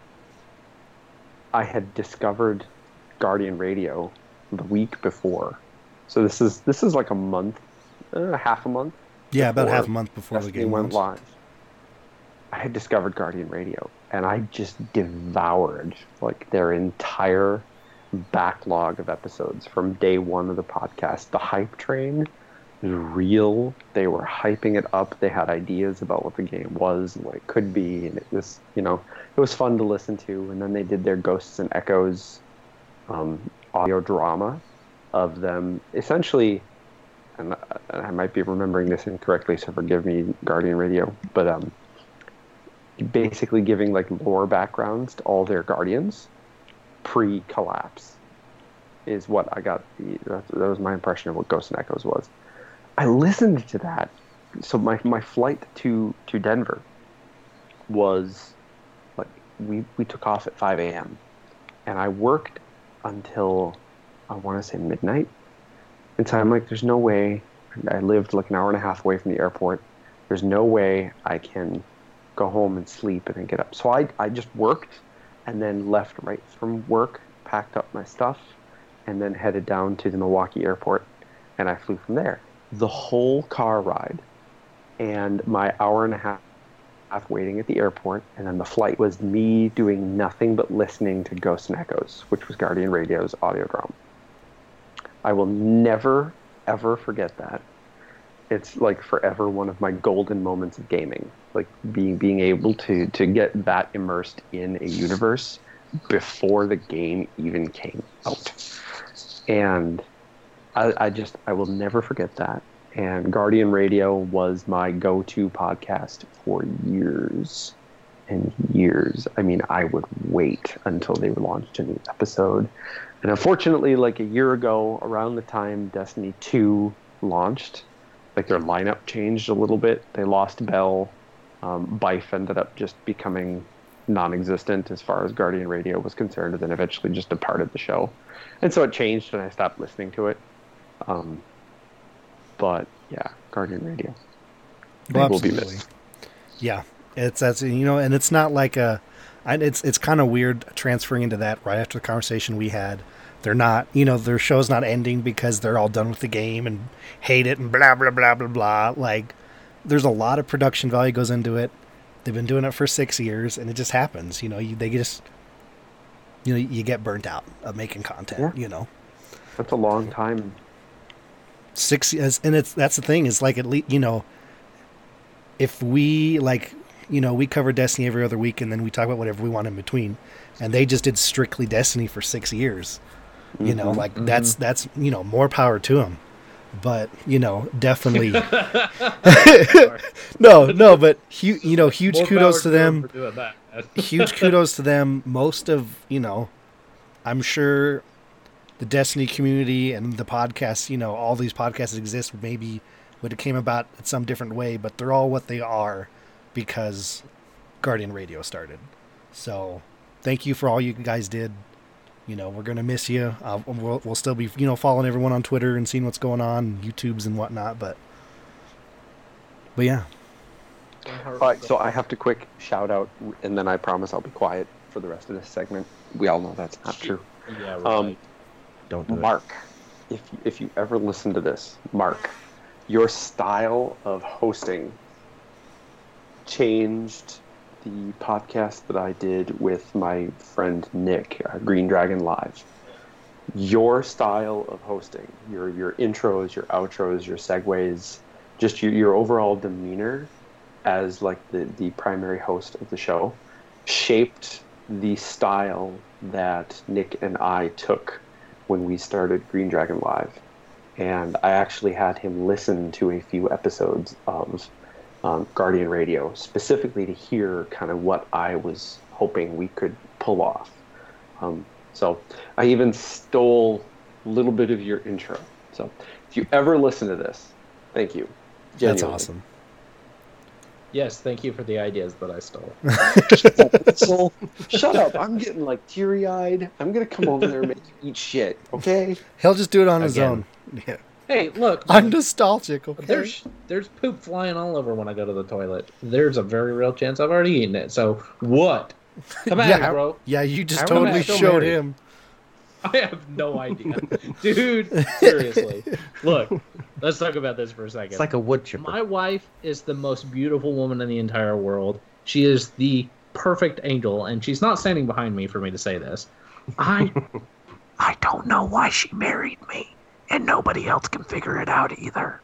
I had discovered Guardian Radio the week before, so this is this is like a month, uh, half a month. Yeah, about half a month before the game went launched. live. I had discovered Guardian Radio, and I just devoured like their entire backlog of episodes from day one of the podcast. The hype train was real. They were hyping it up. They had ideas about what the game was and what it could be, and it was you know it was fun to listen to. And then they did their Ghosts and Echoes um, audio drama of them essentially and I- I might be remembering this incorrectly, so forgive me, Guardian Radio, but um, basically giving like lore backgrounds to all their guardians pre-collapse is what I got. The that, that was my impression of what Ghosts and Echoes was. I listened to that, so my my flight to to Denver was like we we took off at 5 a.m. and I worked until I want to say midnight. And so I'm like, there's no way. I lived like an hour and a half away from the airport. There's no way I can go home and sleep and then get up. So I, I just worked and then left right from work, packed up my stuff, and then headed down to the Milwaukee airport. And I flew from there. The whole car ride and my hour and a half half waiting at the airport, and then the flight was me doing nothing but listening to Ghosts and Echoes, which was Guardian Radio's audio drama. I will never, ever forget that. It's like forever one of my golden moments of gaming. Like being being able to to get that immersed in a universe before the game even came out. And I, I just I will never forget that. And Guardian Radio was my go-to podcast for years and years. I mean, I would wait until they launched a new episode. And unfortunately, like a year ago, around the time Destiny 2 launched, like their lineup changed a little bit. They lost Bell. Um, Bife ended up just becoming non existent as far as Guardian Radio was concerned, and then eventually just departed the show. And so it changed, and I stopped listening to it. Um, but yeah, Guardian Radio. Well, will be absolutely. missed. Yeah, it's that's you know, and it's not like a, I, it's it's kind of weird transferring into that right after the conversation we had. They're not, you know, their show's not ending because they're all done with the game and hate it and blah blah blah blah blah. Like, there's a lot of production value goes into it. They've been doing it for six years, and it just happens. You know, you, they just, you know, you get burnt out of making content. Yeah. You know, That's a long time. six years. and it's that's the thing is like at least you know if we like you know we cover destiny every other week and then we talk about whatever we want in between and they just did strictly destiny for six years you know Mhm. like that's that's you know more power to them but you know definitely [LAUGHS] [LAUGHS] no no but hu- you know huge More kudos to them for doing that. [LAUGHS] huge kudos to them. Most of you know, I'm sure the Destiny community and the podcast. You know, all these podcasts exist. Maybe would have came about in some different way, but they're all what they are because Guardian Radio started. So, thank you for all you guys did. You know, we're gonna miss you. Uh, we'll, we'll still be, you know, following everyone on Twitter and seeing what's going on, YouTube's and whatnot. But, but yeah, All right, so I have to quick shout out, and then I promise I'll be quiet for the rest of this segment. We all know that's not true. Yeah, right. Um, Don't do it. Mark, if if you ever listen to this, Mark, your style of hosting changed the podcast that I did with my friend Nick, uh, Green Dragon Live. Your style of hosting, your your intros, your outros, your segues, just your, your overall demeanor as like the, the primary host of the show shaped the style that Nick and I took when we started Green Dragon Live. And I actually had him listen to a few episodes of um, Guardian Radio, specifically to hear kind of what I was hoping we could pull off. Um, so I even stole a little bit of your intro. So if you ever listen to this, thank you. that's awesome. yes, thank you for the ideas that I stole. [LAUGHS] So, shut up. I'm getting like teary eyed. I'm going to come over there and make you eat shit, okay? He'll just do it on his own. Yeah. Hey, look, I'm nostalgic. Okay. there's there's poop flying all over when I go to the toilet. There's a very real chance I've already eaten it. So what? [LAUGHS] Come at Yeah. me, bro. Yeah, you just How totally showed married? him. I have no idea, dude. Seriously, look. Let's talk about this for a second. It's like a wood chipper. My wife is the most beautiful woman in the entire world. She is the perfect angel, and she's not standing behind me for me to say this. I [LAUGHS] I don't know why she married me, and nobody else can figure it out either.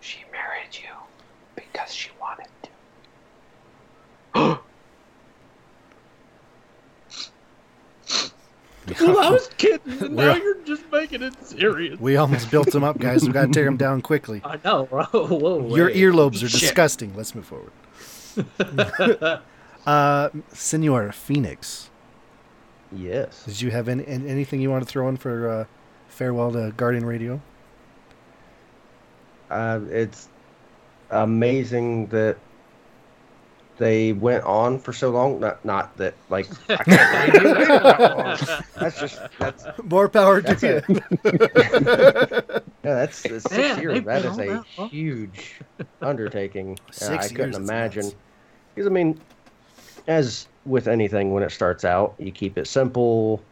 She married you because she wanted to. Well, I was kidding, and now you're just making it serious. We almost built him up, guys. We got to tear him down quickly. [LAUGHS] I know, bro. [LAUGHS] Whoa, Your wait. earlobes are Shit. disgusting. Let's move forward. [LAUGHS] uh, Senor Phoenix, yes. did you have any, anything you want to throw in for uh, farewell to Guardian Radio? Uh, it's amazing that they went on for so long. Not, not that like I can't believe you waited that. That's just that's [LAUGHS] More power to That's you. a- [LAUGHS] yeah. That's, that's six Man, years. they've That been is on a that huge undertaking. [LAUGHS] Uh, I years, couldn't imagine. Because I mean, as with anything, when it starts out, you keep it simple.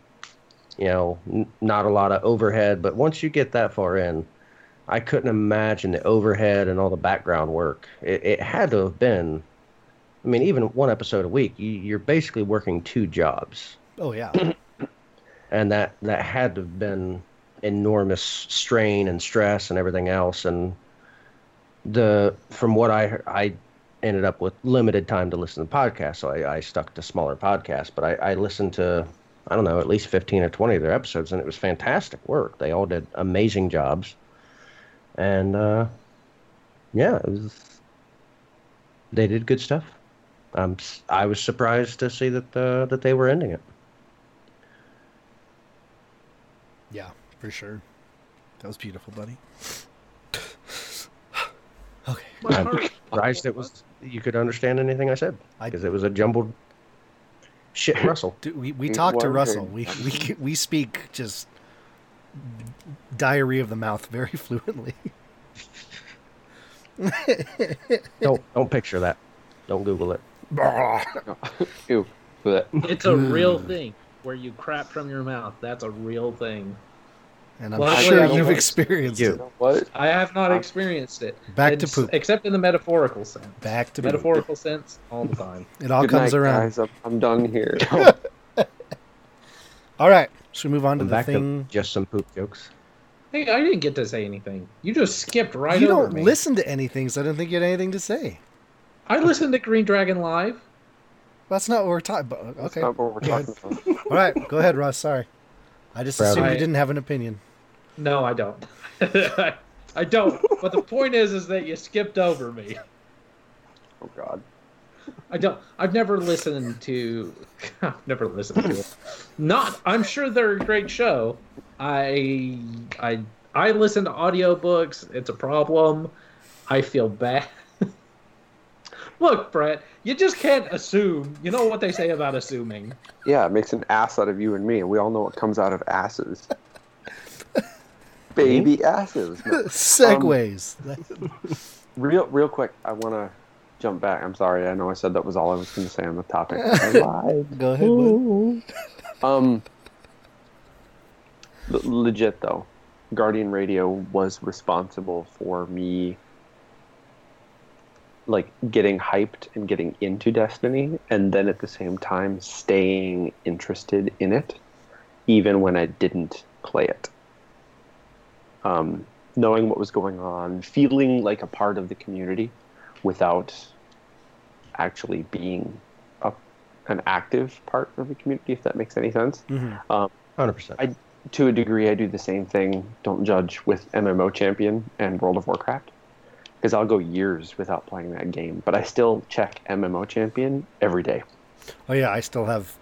You know, n- not a lot of overhead. But once you get that far in, I couldn't imagine the overhead and all the background work. It, it had to have been. I mean, even one episode a week, you, you're basically working two jobs, Oh yeah. [CLEARS THROAT] and that that had to have been enormous strain and stress and everything else. And the from what I I ended up with limited time to listen to podcasts, so I, I stuck to smaller podcasts. But I, I listened to I don't know at least fifteen or twenty of their episodes, and it was fantastic work. They all did amazing jobs, and uh, yeah, it was. They did good stuff. Um, I was surprised to see that uh, that they were ending it. Yeah, for sure. That was beautiful, buddy. [SIGHS] okay. My I'm surprised it was you could understand anything I said because it was a jumbled shit Russell. Dude, we we You talked to Russell. We we we speak just diarrhea of the mouth very [LAUGHS] fluently. Don't don't picture that. Don't Google it. [LAUGHS] Ew. Blech. It's a real mm. thing where you crap from your mouth. That's a real thing. And I'm Well, sure you've experienced You. it. What? I have not Uh, experienced it. Back to It's- poop. Except in the metaphorical sense. Back to poop. metaphorical sense all the time. It all Good comes night, around. guys. I'm, I'm done here. [LAUGHS] All right. Should we move on to I'm the back thing? to just some poop jokes. Hey, I didn't get to say anything. You just skipped right you over don't me. listen to anything, so I didn't think you had anything to say. I listened to Green Dragon Live. That's not what we're talking about. That's Okay. not what we're talking about. All right. Go ahead, Russ. Sorry. I just Proud assumed you you. didn't have an opinion. No, I don't. [LAUGHS] I don't. But the point is, is that you skipped over me. Oh God. I don't. I've never listened to. [LAUGHS] I've never listened to it. Not. I'm sure they're a great show. I. I. I listen to audiobooks. It's a problem. I feel bad. [LAUGHS] Look, Brett, you just can't assume. You know what they say about assuming. Yeah, it makes an ass out of you and me, and we all know what comes out of asses. Baby asses. No. [LAUGHS] Segways. [LAUGHS] Real, real quick, I want to jump back. I'm sorry. I know I said that was all I was going to say on the topic. [LAUGHS] Go ahead. Um, l- legit though, Guardian Radio was responsible for me like getting hyped and getting into Destiny, and then at the same time staying interested in it, even when I didn't play it. Um, knowing what was going on, feeling like a part of the community without actually being a, an active part of the community, if that makes any sense Mhm. Hundred percent. I- to a degree, I do the same thing. Don't judge with MMO Champion and World of Warcraft, because I'll go years without playing that game, but I still check MMO Champion every day. Oh yeah, I still have.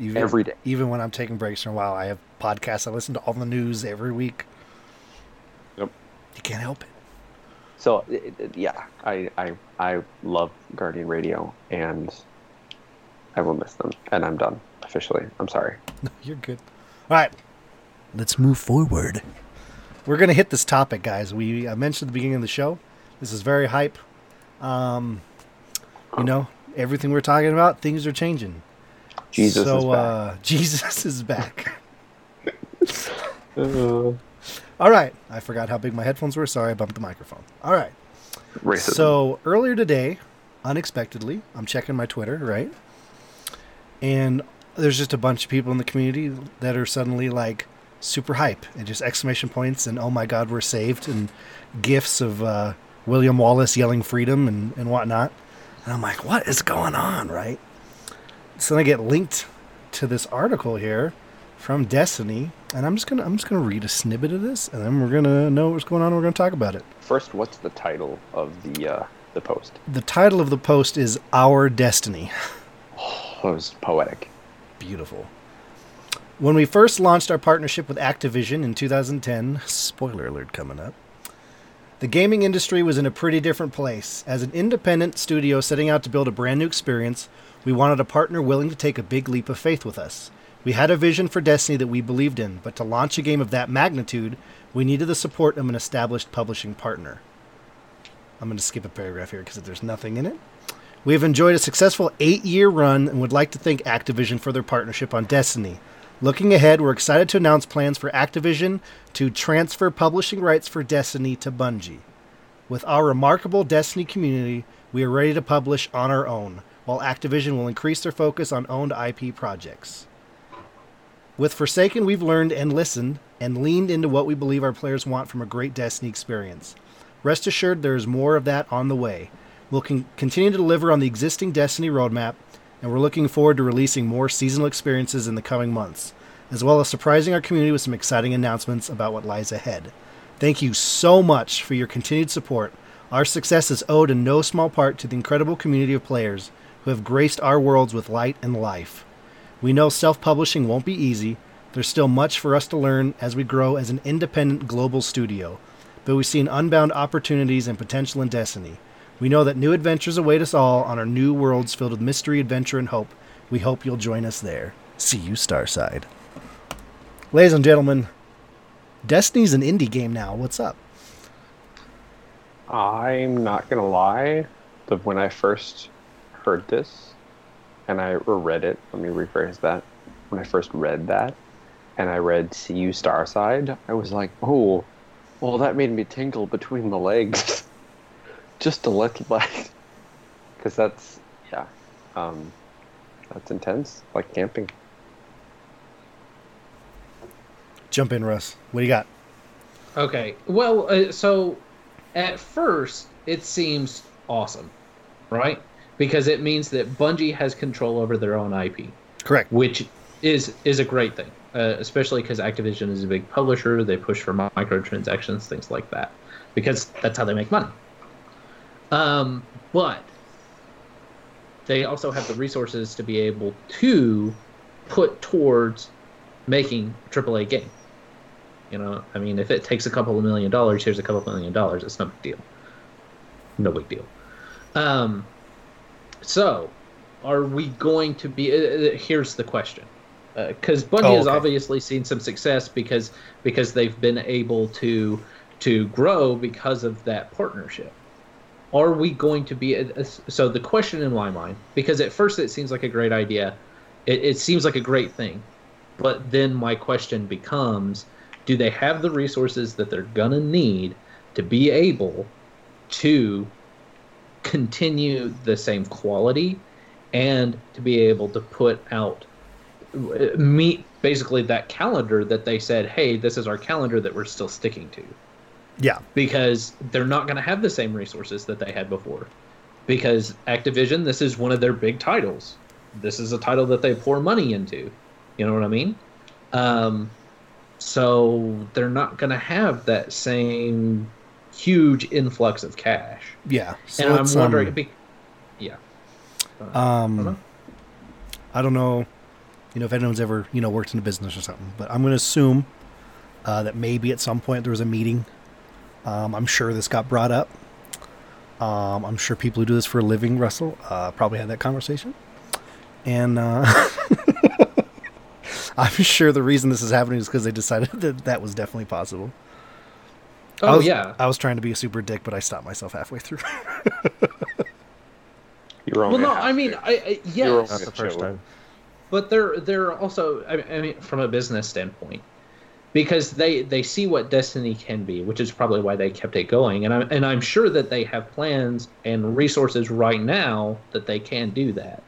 Even, Every day. Even when I'm taking breaks for a while, I have podcasts. I listen to all the news every week. You can't help it. So yeah, I, I I love Guardian Radio, and I will miss them. And I'm done officially. I'm sorry. No, [LAUGHS] You're good. All right, let's move forward. We're gonna hit this topic, guys. We I mentioned at the beginning of the show. This is very hype. Um, you know, everything we're talking about, things are changing. Jesus so, is back. Uh, [LAUGHS] Jesus is back. [LAUGHS] Uh, All right. I forgot how big my headphones were. Sorry, I bumped the microphone. All right. racism. So earlier today, unexpectedly, I'm checking my Twitter, right? And there's just a bunch of people in the community that are suddenly like super hype and just exclamation points and oh my god, we're saved and gifs of uh, William Wallace yelling freedom and, and whatnot. And I'm like, what is going on, right? So then I get linked to this article here from Destiny, and I'm just gonna I'm just gonna read a snippet of this, and then we're gonna know what's going on. and We're gonna talk about it. First, what's the title of the uh, the post? The title of the post is Our Destiny. [SIGHS] Oh, it was poetic. Beautiful. When we first launched our partnership with Activision in 2010, spoiler alert coming up, the gaming industry was in a pretty different place. As an independent studio setting out to build a brand new experience, we wanted a partner willing to take a big leap of faith with us. We had a vision for Destiny that we believed in, but to launch a game of that magnitude, we needed the support of an established publishing partner. I'm going to skip a paragraph here because there's nothing in it. We have enjoyed a successful eight year run and would like to thank Activision for their partnership on Destiny. Looking ahead, we're excited to announce plans for Activision to transfer publishing rights for Destiny to Bungie. With our remarkable Destiny community, we are ready to publish on our own, while Activision will increase their focus on owned IP projects. With Forsaken, we've learned and listened and leaned into what we believe our players want from a great Destiny experience. Rest assured, there is more of that on the way. We'll con- continue to deliver on the existing Destiny roadmap, and we're looking forward to releasing more seasonal experiences in the coming months, as well as surprising our community with some exciting announcements about what lies ahead. Thank you so much for your continued support. Our success is owed in no small part to the incredible community of players who have graced our worlds with light and life. We know self publishing won't be easy. There's still much for us to learn as we grow as an independent global studio, but we've seen unbound opportunities and potential in Destiny. We know that new adventures await us all on our new worlds filled with mystery, adventure, and hope. We hope you'll join us there. See you, Starside. Ladies and gentlemen, Destiny's an indie game now. What's up? I'm not gonna lie. The when I first heard this, and I or read it. Let me rephrase that. When I first read that, and I read "See You Starside," I was like, "Oh, well, that made me tingle between the legs, [LAUGHS] just a little, bit, because that's yeah, um, that's intense, like camping." Jump in, Russ. What do you got? Okay. Well, uh, so at first it seems awesome, right? Because it means that Bungie has control over their own IP, Correct. which is is a great thing, uh, especially because Activision is a big publisher. They push for microtransactions, things like that, because that's how they make money. Um, but they also have the resources to be able to put towards making a AAA game. You know, I mean, if it takes a couple of million dollars, here's a couple of million dollars. It's no big deal. No big deal. Um, so, are we going to be? Uh, uh, here's the question, because Bungie Oh, has obviously seen some success because because they've been able to to grow because of that partnership. Are we going to be? uh, So the question in my mind, because at first it seems like a great idea, it, it seems like a great thing, but then my question becomes do they have the resources that they're going to need to be able to continue the same quality and to be able to put out meet basically that calendar that they said hey this is our calendar that we're still sticking to Yeah. because they're not going to have the same resources that they had before. Because Activision, this is one of their big titles. This is a title that they pour money into. You know what I mean? Um, so they're not going to have that same huge influx of cash. Yeah. So and I'm wondering, um, be, yeah. Um, know. I don't know, you know, if anyone's ever you know worked in a business or something, but I'm going to assume uh, that maybe at some point there was a meeting. Um, I'm sure this got brought up. Um, I'm sure people who do this for a living, Russell, uh, probably had that conversation, and uh, [LAUGHS] I'm sure the reason this is happening is because they decided [LAUGHS] that that was definitely possible. I Oh was, yeah. I was trying to be a super dick, but I stopped myself halfway through. [LAUGHS] You're wrong. Well, no, I mean, I, I You're yes, Not the first time. but they're they're also I mean, I mean from a business standpoint because they they see what destiny can be which is probably why they kept it going and i'm and i'm sure that they have plans and resources right now that they can do that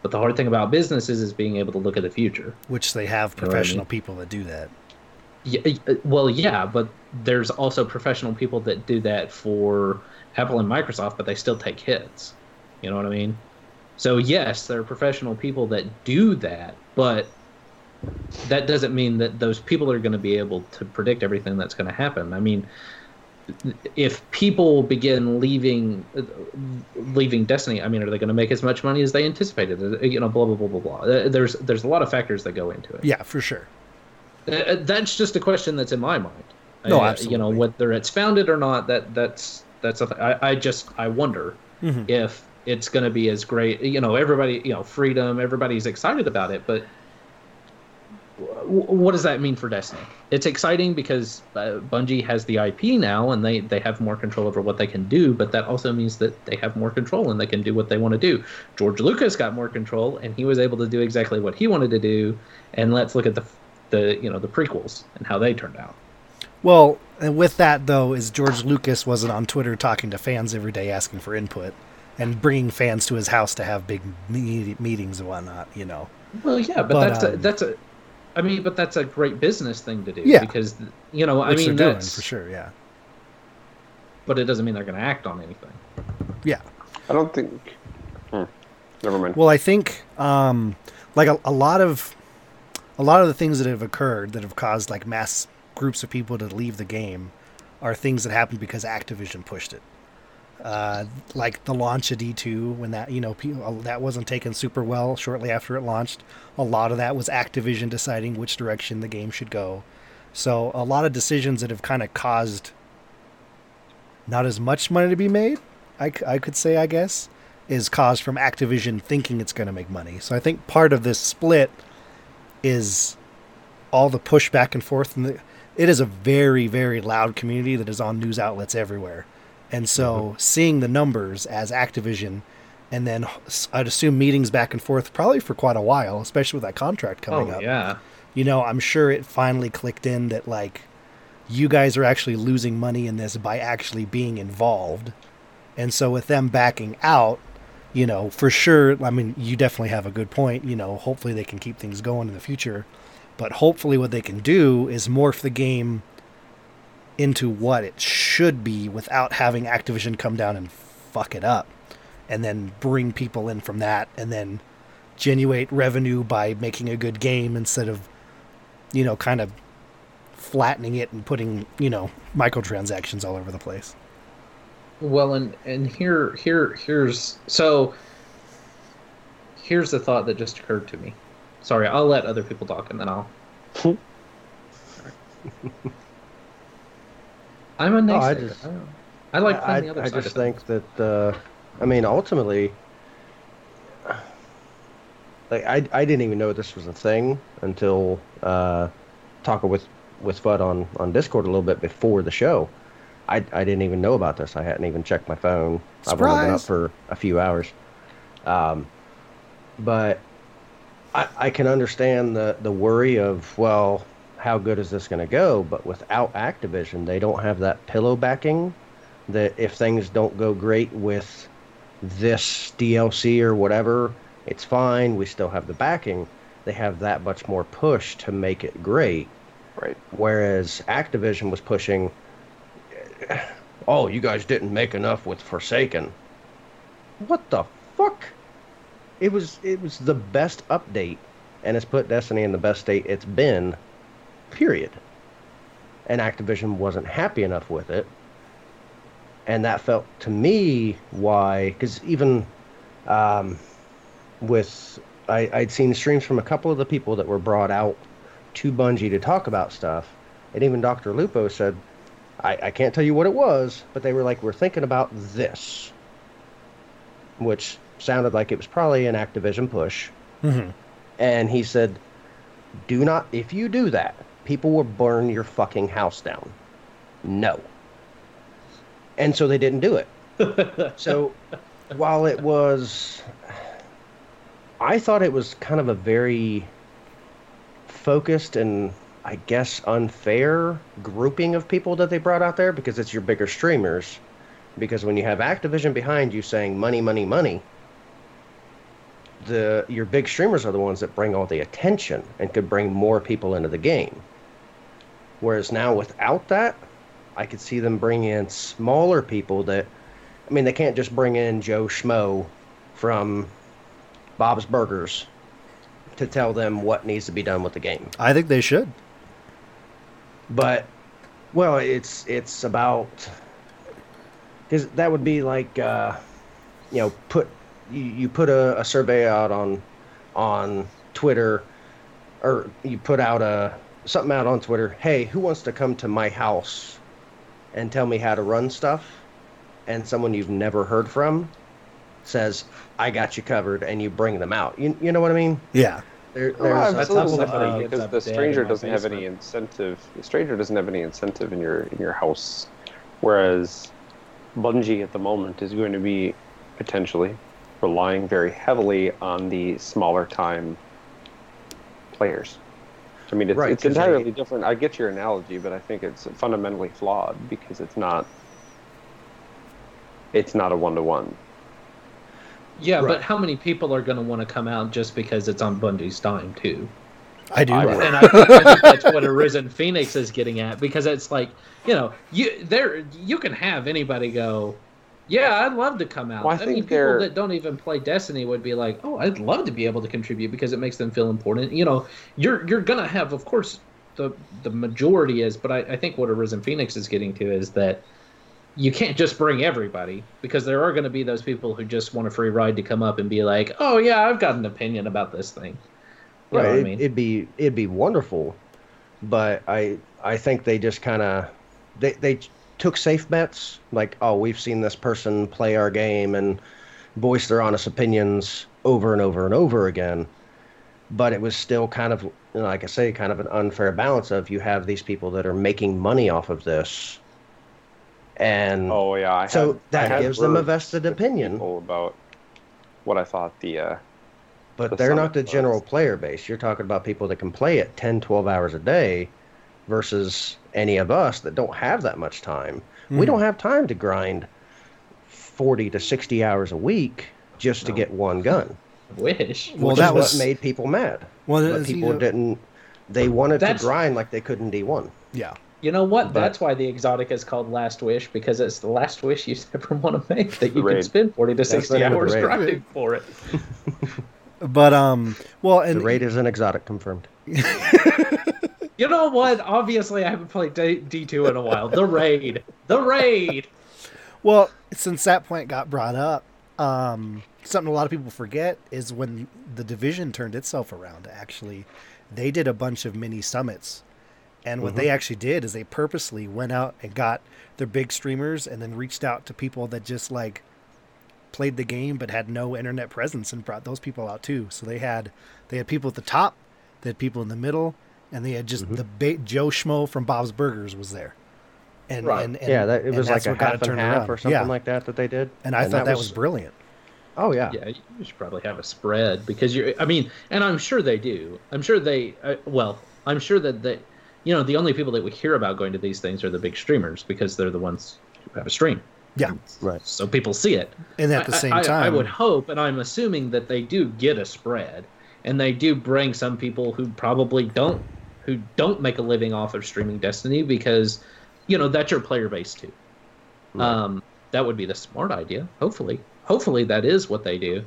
but the hard thing about businesses is being able to look at the future Which they have know I professional mean? people that do that. Yeah, uh, well yeah but there's also professional people that do that for apple and microsoft but they still take hits. You know what i mean? So yes there are professional people that do that but that doesn't mean that those people are going to be able to predict everything that's going to happen. I mean if people begin leaving uh, leaving destiny i mean are they going to make as much money as they anticipated? Uh, you know blah blah blah blah blah. There's there's a lot of factors that go into it. Yeah, for sure. Uh, that's just a question that's in my mind. No, I- You know, whether it's founded or not, that that's that's a th- I, I just I wonder Mhm. if it's going to be as great. You know, everybody, you know, freedom. Everybody's excited about it, but w- what does that mean for Destiny? It's exciting because uh, Bungie has the IP now, and they they have more control over what they can do. But that also means that they have more control and they can do what they want to do. George Lucas got more control, and he was able to do exactly what he wanted to do. And let's look at the the you know the prequels and how they turned out. Well, and with that though, is George Lucas wasn't on Twitter talking to fans every day asking for input and bringing fans to his house to have big me- meetings and whatnot. You know. Well, yeah, but, But, that's a, um, that's a, I mean, but that's a great business thing to do. Yeah. because you know, I mean, they're doing for sure. Yeah. but it doesn't mean they're going to act on anything. Yeah. I don't think. Hmm. Never mind. Well, I think um, like a, a lot of a lot of the things that have occurred that have caused like mass groups of people to leave the game are things that happened because Activision pushed it. Uh, like the launch of D2 when that you know people, that wasn't taken super well shortly after it launched. A lot of that was Activision deciding which direction the game should go. So a lot of decisions that have kind of caused not as much money to be made, I, I could say, I guess, is caused from Activision thinking it's going to make money. So I think part of this split is all the push back and forth. And the, it is a very, very loud community that is on news outlets everywhere. And so mm-hmm. seeing the numbers as Activision and then i'd assume meetings back and forth probably for quite a while, especially with that contract coming oh up yeah, you know, I'm sure it finally clicked in that like you guys are actually losing money in this by actually being involved. And so with them backing out, you know, for sure, I mean, you definitely have a good point, you know, hopefully they can keep things going in the future. But hopefully what they can do is morph the game into what it should be without having Activision come down and fuck it up and then bring people in from that and then genuate revenue by making a good game instead of you know, kind of flattening it and putting, you know, microtransactions all over the place. Well, and and here here here's so here's the thought that just occurred to me. Sorry, I'll let other people talk and then I'll. [LAUGHS] I'm a Oh, I just- I. I like I, playing the other I just things. think that, uh, I mean, ultimately, like I, I didn't even know this was a thing until uh, talking with with Fudd on on Discord a little bit before the show. I, I didn't even know about this. I hadn't even checked my phone. I've only been up for a few hours. Um, but I, I can understand the, the worry of, well, how good is this going to go? But without Activision, they don't have that pillow backing that if things don't go great with this DLC or whatever, it's fine. We still have the backing. They have that much more push to make it great. Right. Whereas Activision was pushing, oh, you guys didn't make enough with Forsaken. What the fuck? It was it was the best update, and it's put Destiny in the best state it's been. Period. And Activision wasn't happy enough with it, and that felt to me why because even um, with I, I'd seen streams from a couple of the people that were brought out to Bungie to talk about stuff, and even Dr. Lupo said, I, I can't tell you what it was, but they were like, we're thinking about this, which sounded like it was probably an Activision push. Mm-hmm. And he said, do not, if you do that, people will burn your fucking house down. No. and so they didn't do it. [LAUGHS] so while it was, I thought it was kind of a very focused and I guess unfair grouping of people that they brought out there because it's your bigger streamers. Because when you have Activision behind you saying money, money, money, the your big streamers are the ones that bring all the attention and could bring more people into the game. Whereas now without that, I could see them bring in smaller people that I mean they can't just bring in Joe Schmo from Bob's Burgers to tell them what needs to be done with the game. I think they should. But well, it's it's about because that would be like uh, you know put you, you put a, a survey out on on Twitter or you put out a something out on Twitter. Hey, who wants to come to my house and tell me how to run stuff? And someone you've never heard from says, "I got you covered," and you bring them out. You you know what I mean? Yeah. There, Well, that's absolutely, because the stranger doesn't have any incentive. The stranger doesn't have any incentive in your in your house, whereas Bungie at the moment is going to be potentially relying very heavily on the smaller time players. I mean, it's, Right, it's they- entirely different. I get your analogy, but I think it's fundamentally flawed because it's not. It's not a one to one. Yeah, Right. but how many people are going to want to come out just because it's on Bungie's dime too? I do. I would. and I, I [LAUGHS] think that's what Arisen Phoenix is getting at because it's like you know you there you can have anybody go, yeah, I'd love to come out. Well, I I, think mean, people they're- that don't even play Destiny would be like, oh, I'd love to be able to contribute because it makes them feel important. You know, you're you're gonna have, of course, the the majority is, but I, I think what Arisen Phoenix is getting to is that you can't just bring everybody because there are going to be those people who just want a free ride to come up and be like, oh yeah, I've got an opinion about this thing. You know right. what I it- mean? It'd be it'd be wonderful, but I I think they just kind of they they took safe bets like oh we've seen this person play our game and voice their honest opinions over and over and over again, but it was still kind of you know, like I say kind of an unfair balance of you have these people that are making money off of this, and Oh yeah, I so had- that had gives them a vested opinion. about what I thought the uh, But the they're not summit the general player base. You're talking about people that can play it 10, 12 hours a day versus any of us that don't have that much time. We Mhm. don't have time to grind 40 to 60 hours a week just to get one gun. Wish. Well, which that is was- what made people mad. Well, But it's, you people know- didn't. They wanted to grind like they could in D1. Yeah. You know what? But- That's why the exotic is called Last Wish because it's the last wish you [LAUGHS] ever want to make that you can spend forty to sixty name hours raid. grinding for it. [LAUGHS] But um, well, and the raid is an exotic confirmed. [LAUGHS] You know what? Obviously, I haven't played D two in a while. The raid, the raid. Well, since that point got brought up, um, something a lot of people forget is when the division turned itself around. Actually, they did a bunch of mini summits, and what they actually did is they purposely went out and got their big streamers, and then reached out to people that just like played the game but had no internet presence, and brought those people out too. So they had they had people at the top, they had people in the middle, and they had just the ba- Joe Schmo from Bob's Burgers was there. And, Right. and, and yeah, that, it was like a what got half it and half around. or something yeah. like that that they did. And I thought that, was, brilliant. Oh yeah. Yeah, you should probably have a spread because you're. I mean, and I'm sure they do. I'm sure they. Uh, well, I'm sure that they. You know, the only people that we hear about going to these things are the big streamers because they're the ones who have a stream. Yeah. Right. So people see it. And at the same I, time, I would hope, and I'm assuming that they do get a spread, and they do bring some people who probably don't, who don't make a living off of streaming Destiny because, you know, that's your player base too. Right. Um, that would be the smart idea. Hopefully, hopefully that is what they do.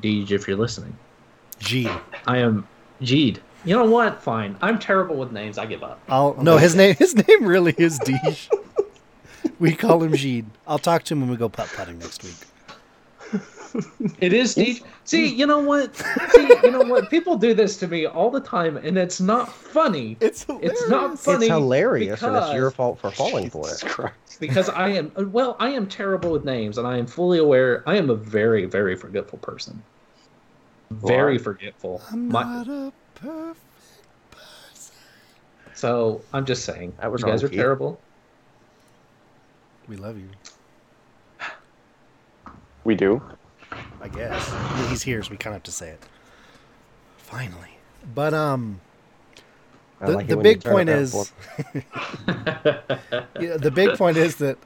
Deej, if you're listening, G. I am Jeed. You know what? Fine. I'm terrible with names. I give up. I'll no his name his name really is Deej. we call him Jeed. I'll talk to him when we go putt putting next week. It is Deej. See, you know what? See, you know what? People do this to me all the time, and it's not funny. It's hilarious. It's not funny. it's hilarious, and it's your fault for falling for it. Christ. because I am well, I am terrible with names, and I am fully aware. I am a very, very forgetful person. Very Why? forgetful. I'm My- a perfect so I'm just saying, That was you guys are key. terrible. We love you. We do. I guess. I mean, he's here, so we kind of have to say it. Finally. But um, the, like the big point is, for- [LAUGHS] yeah, the big point is that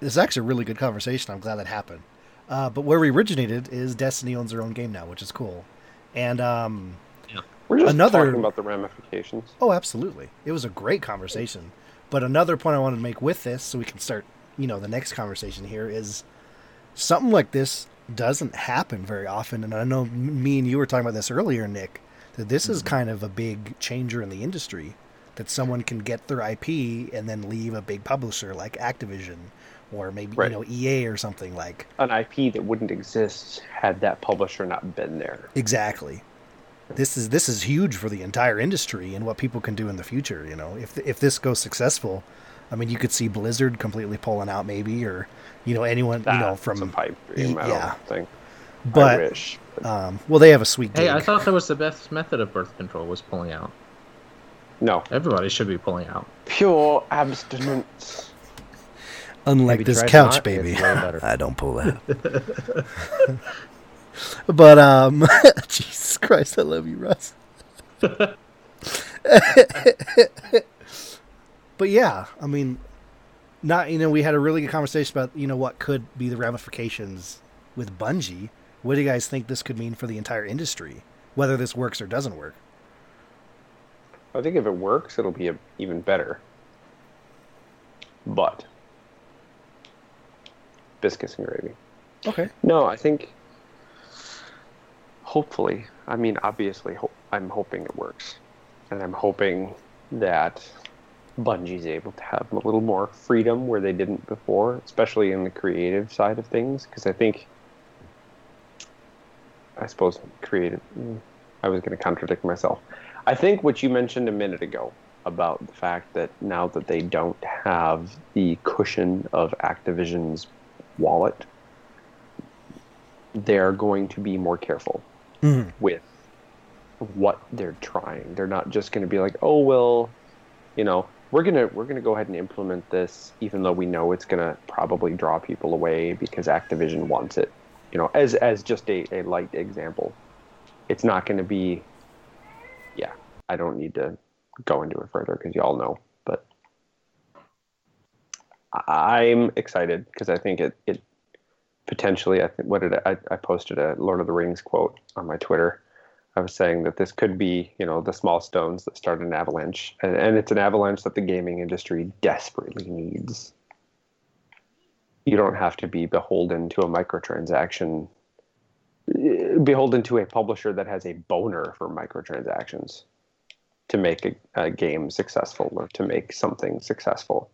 it's actually a really good conversation. I'm glad that happened. Uh, but where we originated is Destiny owns their own game now, which is cool. And um, We're just Another- talking about the ramifications. oh, absolutely, it was a great conversation. But another point I wanted to make with this, so we can start, you know, the next conversation here is something like this doesn't happen very often. And I know me and you were talking about this earlier, Nick, that this is mm-hmm. kind of a big changer in the industry. That someone can get their IP and then leave a big publisher like Activision or maybe Right. you know EA or something like. An IP that wouldn't exist had that publisher not been there. Exactly. This is this is huge for the entire industry and what people can do in the future. You know, if if this goes successful, I mean, you could see Blizzard completely pulling out, maybe, or you know, anyone you know That's a from. pipe dream. I yeah. don't think. I But wish. um, well, they have a sweet gig. Hey, I thought that was the best method of birth control was pulling out. No. Everybody should be pulling out. Pure abstinence. Unlike Have this couch, not? baby. It's way better. [LAUGHS] I don't pull that. [LAUGHS] but um, [LAUGHS] Jesus Christ, I love you, Russ. [LAUGHS] but yeah, I mean, not you know, we had a really good conversation about you know what could be the ramifications with Bungie. What do you guys think this could mean for the entire industry? Whether this works or doesn't work. I think if it works, it'll be a, even better. But biscuits and gravy. Okay. No, I think hopefully. I mean, obviously, ho- I'm hoping it works, and I'm hoping that Bungie's able to have a little more freedom where they didn't before, especially in the creative side of things. Because I think, I suppose, creative. mm, I was going to contradict myself. I think what you mentioned a minute ago about the fact that now that they don't have the cushion of Activision's wallet, they're going to be more careful Mhm. with what they're trying. They're not just going to be like, "Oh well, you know, we're gonna we're gonna go ahead and implement this, even though we know it's gonna probably draw people away because Activision wants it." You know, as as just a, a light example, it's not going to be. Yeah, I don't need to go into it further because you all know, but I'm excited because I think it it potentially I think what did I, I posted a Lord of the Rings quote on my Twitter. I was saying that this could be, you know, the small stones that start an avalanche, and, and it's an avalanche that the gaming industry desperately needs. You don't have to be beholden to a microtransaction, eh, beholden to a publisher that has a boner for microtransactions to make a, a game successful or to make something successful.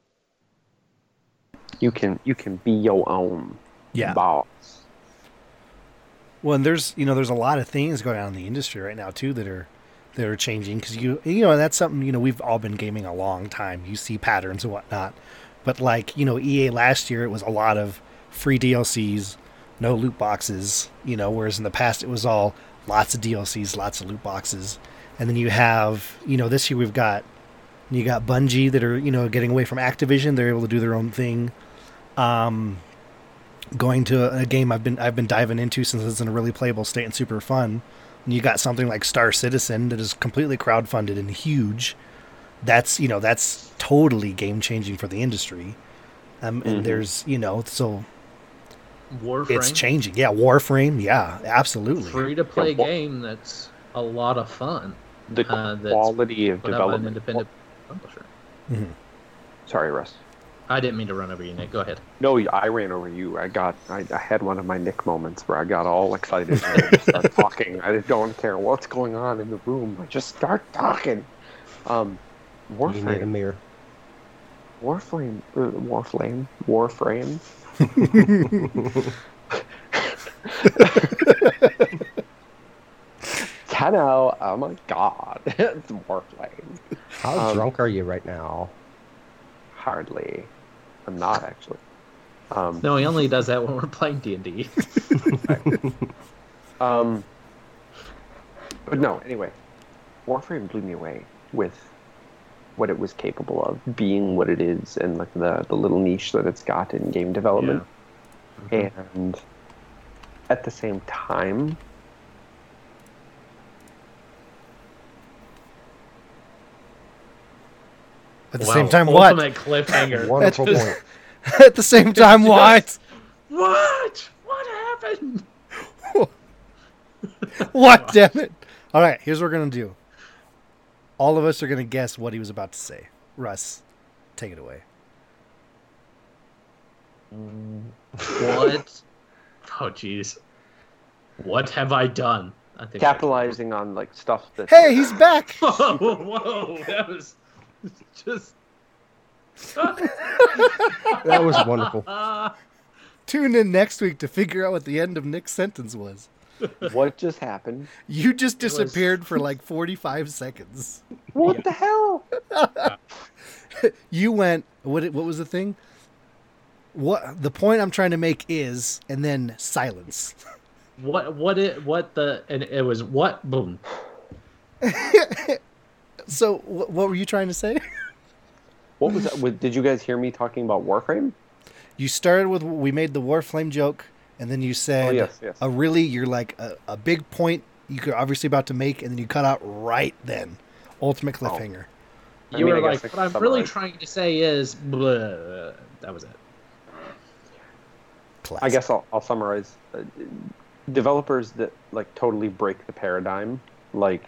You can you can be your own Yeah. Well, and there's you know there's a lot of things going on in the industry right now too that are that are changing because you you know that's something you know we've all been gaming a long time. You see patterns and whatnot, but like you know EA last year it was a lot of free DLCs, no loot boxes. You know, whereas in the past it was all lots of DLCs, lots of loot boxes, and then you have you know this year we've got you got Bungie that are you know getting away from Activision. They're able to do their own thing. Um, going to a game I've been I've been diving into since it's in a really playable state and super fun. And you got something like Star Citizen that is completely crowdfunded and huge. That's you know that's totally game changing for the industry. Um, and Mhm. there's you know so Warframe. it's changing. Yeah, Warframe. Yeah, absolutely. Free to play Yeah, wa- game that's a lot of fun. The Uh, that's quality of Put out by an development. independent publisher. Sorry, Russ. I didn't mean to run over you, Nick. Go ahead. No, I ran over you. I got. I, I had one of my Nick moments where I got all excited and I started [LAUGHS] talking. I don't care what's going on in the room. I just start talking. Um, You need a Warframe. mirror. Warframe. Uh, Warflame. Warframe. [LAUGHS] Tenno. Oh my God. [LAUGHS] it's Warflame. How Um, drunk are you right now? Hardly. I'm not actually. Um, No, he only does that when we're playing D and D. [LAUGHS] Um, but no, anyway, Warframe blew me away with what it was capable of, being what it is, and like the the little niche that it's got in game development. And at the same time, At the Wow, same time, what? Cliffhanger. [LAUGHS] Wonderful Just- point. [LAUGHS] At the same time, what? What? What happened? [LAUGHS] What? Damn it! All right, here's what we're gonna do. All of us are gonna guess what he was about to say. Russ, take it away. What? oh, jeez. What have I done? I think. capitalizing on like stuff that Hey, he's back. Whoa, whoa, that was [LAUGHS] just. That was wonderful. [LAUGHS] Tune in next week to figure out what the end of Nick's sentence was. what just happened. You just was- disappeared for like 45 seconds. What the hell? [LAUGHS] You went. What? What was the thing? What the point I'm trying to make is, and then silence. What? What? It? What the? And it was what? Boom. So, wh- what were you trying to say? [LAUGHS] What was that? What- Did you guys hear me talking about Warframe? You started with we made the Warframe joke, and then you said Oh, yes, yes. a really you're like a, a big point you could obviously about to make, and then you cut out right then. Ultimate Oh. cliffhanger. I You mean, were like, what I'm can really trying to say is, blah. that was it. Classic. I guess I'll, I'll summarize. Uh, developers that like totally break the paradigm, like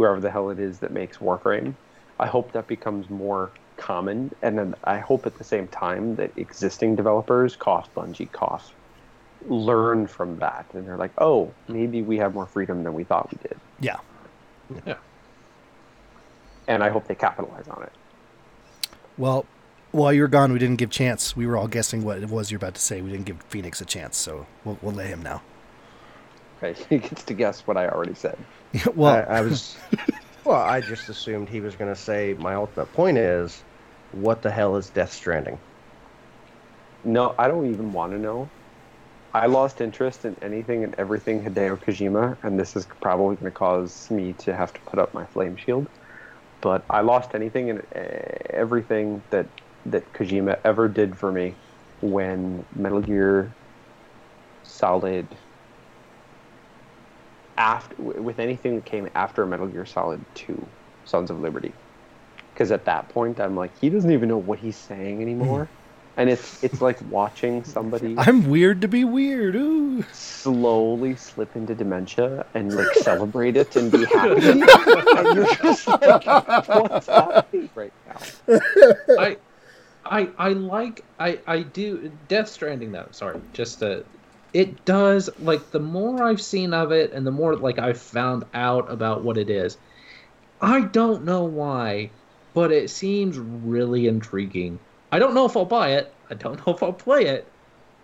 whoever the hell it is that makes Warframe, I hope that becomes more common, and then I hope at the same time that existing developers, cough Bungie, cough, learn from that, and they're like, oh, maybe we have more freedom than we thought we did, Yeah. Yeah. and I hope they capitalize on it. Well, while you were gone, we didn't give Chance. We were all guessing what it was you're about to say. We didn't give Phoenix a chance, so we'll, we'll let him now. Okay, [LAUGHS] he gets to guess what I already said. [LAUGHS] well, I, I was. [LAUGHS] Well, I just assumed he was going to say my ultimate point is, what the hell is Death Stranding? No, I don't even want to know. I lost interest in anything and everything Hideo Kojima, and this is probably going to cause me to have to put up my flame shield. But I lost anything and uh, everything that that Kojima ever did for me when Metal Gear Solid after with anything that came after Metal Gear Solid 2, Sons of Liberty. Because at that point, I'm like, he doesn't even know what he's saying anymore and it's it's like watching somebody [LAUGHS] I'm weird to be weird. Ooh. slowly slip into dementia and like celebrate it and be happy [LAUGHS] and you're just like what's happening right now I, I, I like, I, I do. Death Stranding, though. Sorry, just uh It does like the more I've seen of it, and the more like I've found out about what it is. I don't know why, but it seems really intriguing. I don't know if I'll buy it. I don't know if I'll play it.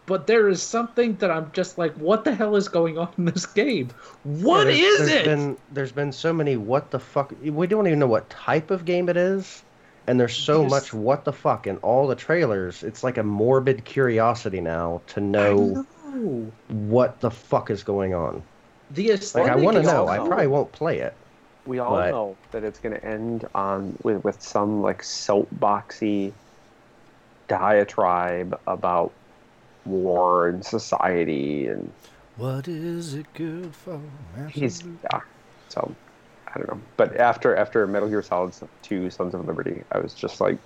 But there is something that I'm just like, what the hell is going on in this game? What Yeah, is there's, there's it? Been, there's been so many what the fuck. We don't even know what type of game it is, and there's so much what the fuck in all the trailers. It's like a morbid curiosity now to know know. what the fuck is going on. The Like I want to know. I probably won't play it. we all But- know that it's going to end on with, with some like soapboxy diatribe about war and society and What is it good for? he's yeah so i don't know but after after metal gear solid 2 sons of liberty i was just like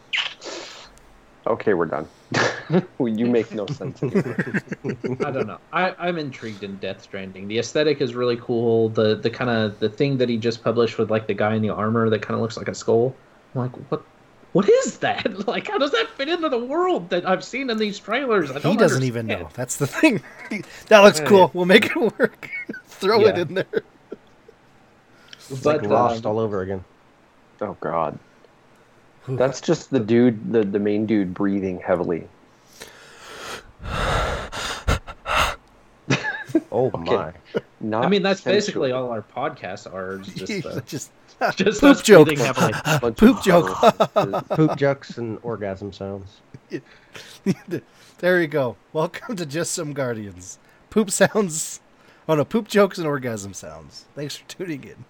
okay we're done [LAUGHS] [LAUGHS] you make no sense. I don't know. I, I'm intrigued in Death Stranding. The aesthetic is really cool. The the kind of the thing that he just published with like the guy in the armor that kind of looks like a skull. I'm like, what? What is that? [LAUGHS] Like, how does that fit into the world that I've seen in these trailers? I He don't doesn't even know. That's the thing. that looks cool. We'll make it work. Throw it in there. It's But, like Lost um, all over again. oh god that's just the dude the, the main dude breathing heavily [LAUGHS] Oh my! Not I mean, that's basically all our podcasts are. Just, [LAUGHS] uh, just just [LAUGHS] poop us joke. breathing heavily. Poop of joke. Poop jokes and orgasm sounds. there you go. Welcome to Just Some Guardians. Poop sounds. Oh no, poop jokes and orgasm sounds. Thanks for tuning in.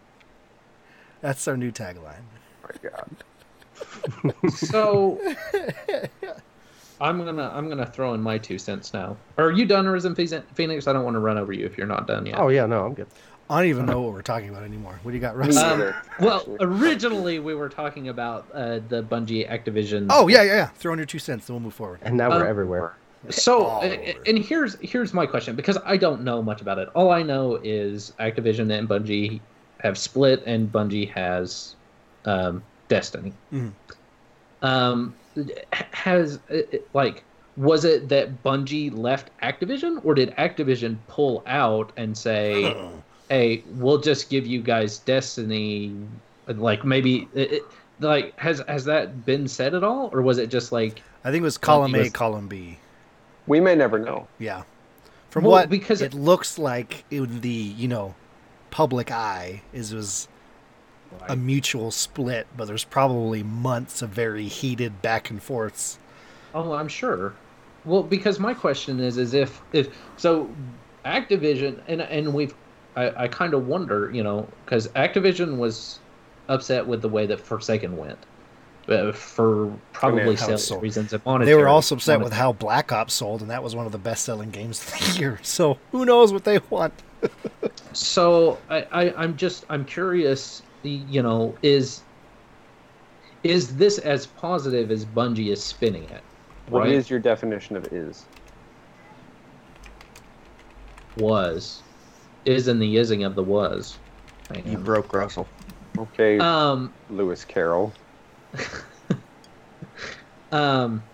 That's our new tagline. Oh my god So I'm gonna I'm gonna throw in my two cents now. Are you done, Risen Phoenix? I don't want to run over you if you're not done yet. Oh yeah, no, I'm good. I don't even know what we're talking about anymore. What do you got, Russ? Um, well, originally we were talking about uh, the Bungie Activision. oh yeah, yeah, yeah. Throw in your two cents, then we'll move forward. And now Um, we're everywhere. So, All uh, and here's here's my question because I don't know much about it. All I know is Activision and Bungie have split, and Bungie has um, Destiny. Mhm. Um, has uh, like was it that Bungie left Activision, or did Activision pull out and say, "Hey, we'll just give you guys Destiny"? Like maybe it, it- like has has that been said at all, or was it just like? I think it was column Bungie A, was- column B. we may never know. Yeah. From Well, what because- it looks like in the you know public eye is was a mutual split, but there's probably months of very heated back and forths. Oh, I'm sure. Well, because my question is, is if if so, Activision and and we've, I, I kind of wonder, you know, because Activision was upset with the way that Forsaken went, uh, for probably how it sales reasons and monetary. They were also upset with how Black Ops sold, and that was one of the best-selling games of the year. [LAUGHS] So who knows what they want? [LAUGHS] So I, I I'm just I'm curious, you know, is is this as positive as Bungie is spinning it? What right? is your definition of is? was is in the ising of the was. Hang You broke Russell. Okay, Um, Lewis Carroll. [LAUGHS] um,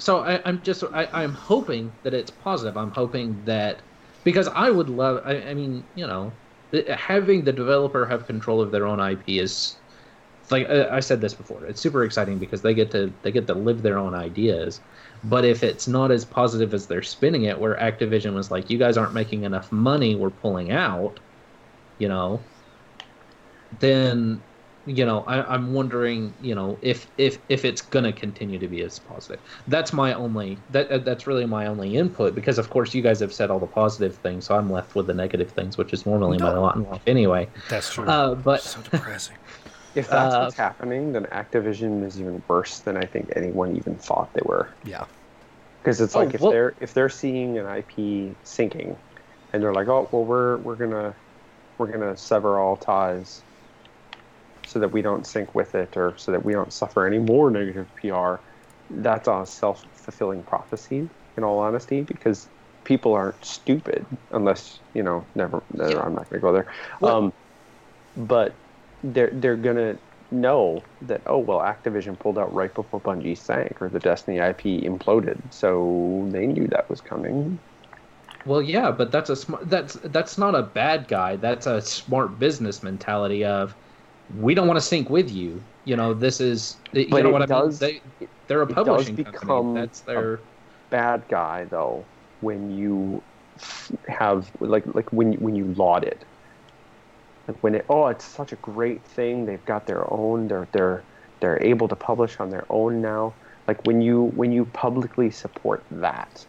so I, I'm just I, I'm hoping that it's positive. I'm hoping that because I would love. I, I mean, you know, th- having the developer have control of their own IP is like I said this before. It's super exciting because they get to they get to live their own ideas. But if it's not as positive as they're spinning it, where Activision was like, "You guys aren't making enough money, we're pulling out," you know, then you know I, i'm wondering you know if if if it's going to continue to be as positive that's my only that that's really my only input because of course you guys have said all the positive things so i'm left with the negative things which is normally my No. lot in life anyway That's true. uh, but so [LAUGHS] depressing. If that's Uh, what's happening, then Activision is even worse than I think anyone even thought they were. Yeah. Because it's Oh, like if well- they're if they're seeing an IP sinking, and they're like, oh well, we're we're gonna we're gonna sever all ties, so that we don't sink with it, or so that we don't suffer any more negative PR. That's a self fulfilling prophecy. In all honesty, because people aren't stupid unless you know. Never. never I'm not gonna go there. Well- um, but they're they're gonna know that oh well Activision pulled out right before Bungie sank or the Destiny IP imploded so they knew that was coming well yeah but that's a smart that's that's not a bad guy that's a smart business mentality of we don't want to sink with you. You know this is you But know what i does- mean they, they're a publishing company. that's their bad guy though when you have like like when when you laud it. Like when it oh it's such a great thing. They've got their own they're they're they're able to publish on their own now. Like when you when you publicly support that.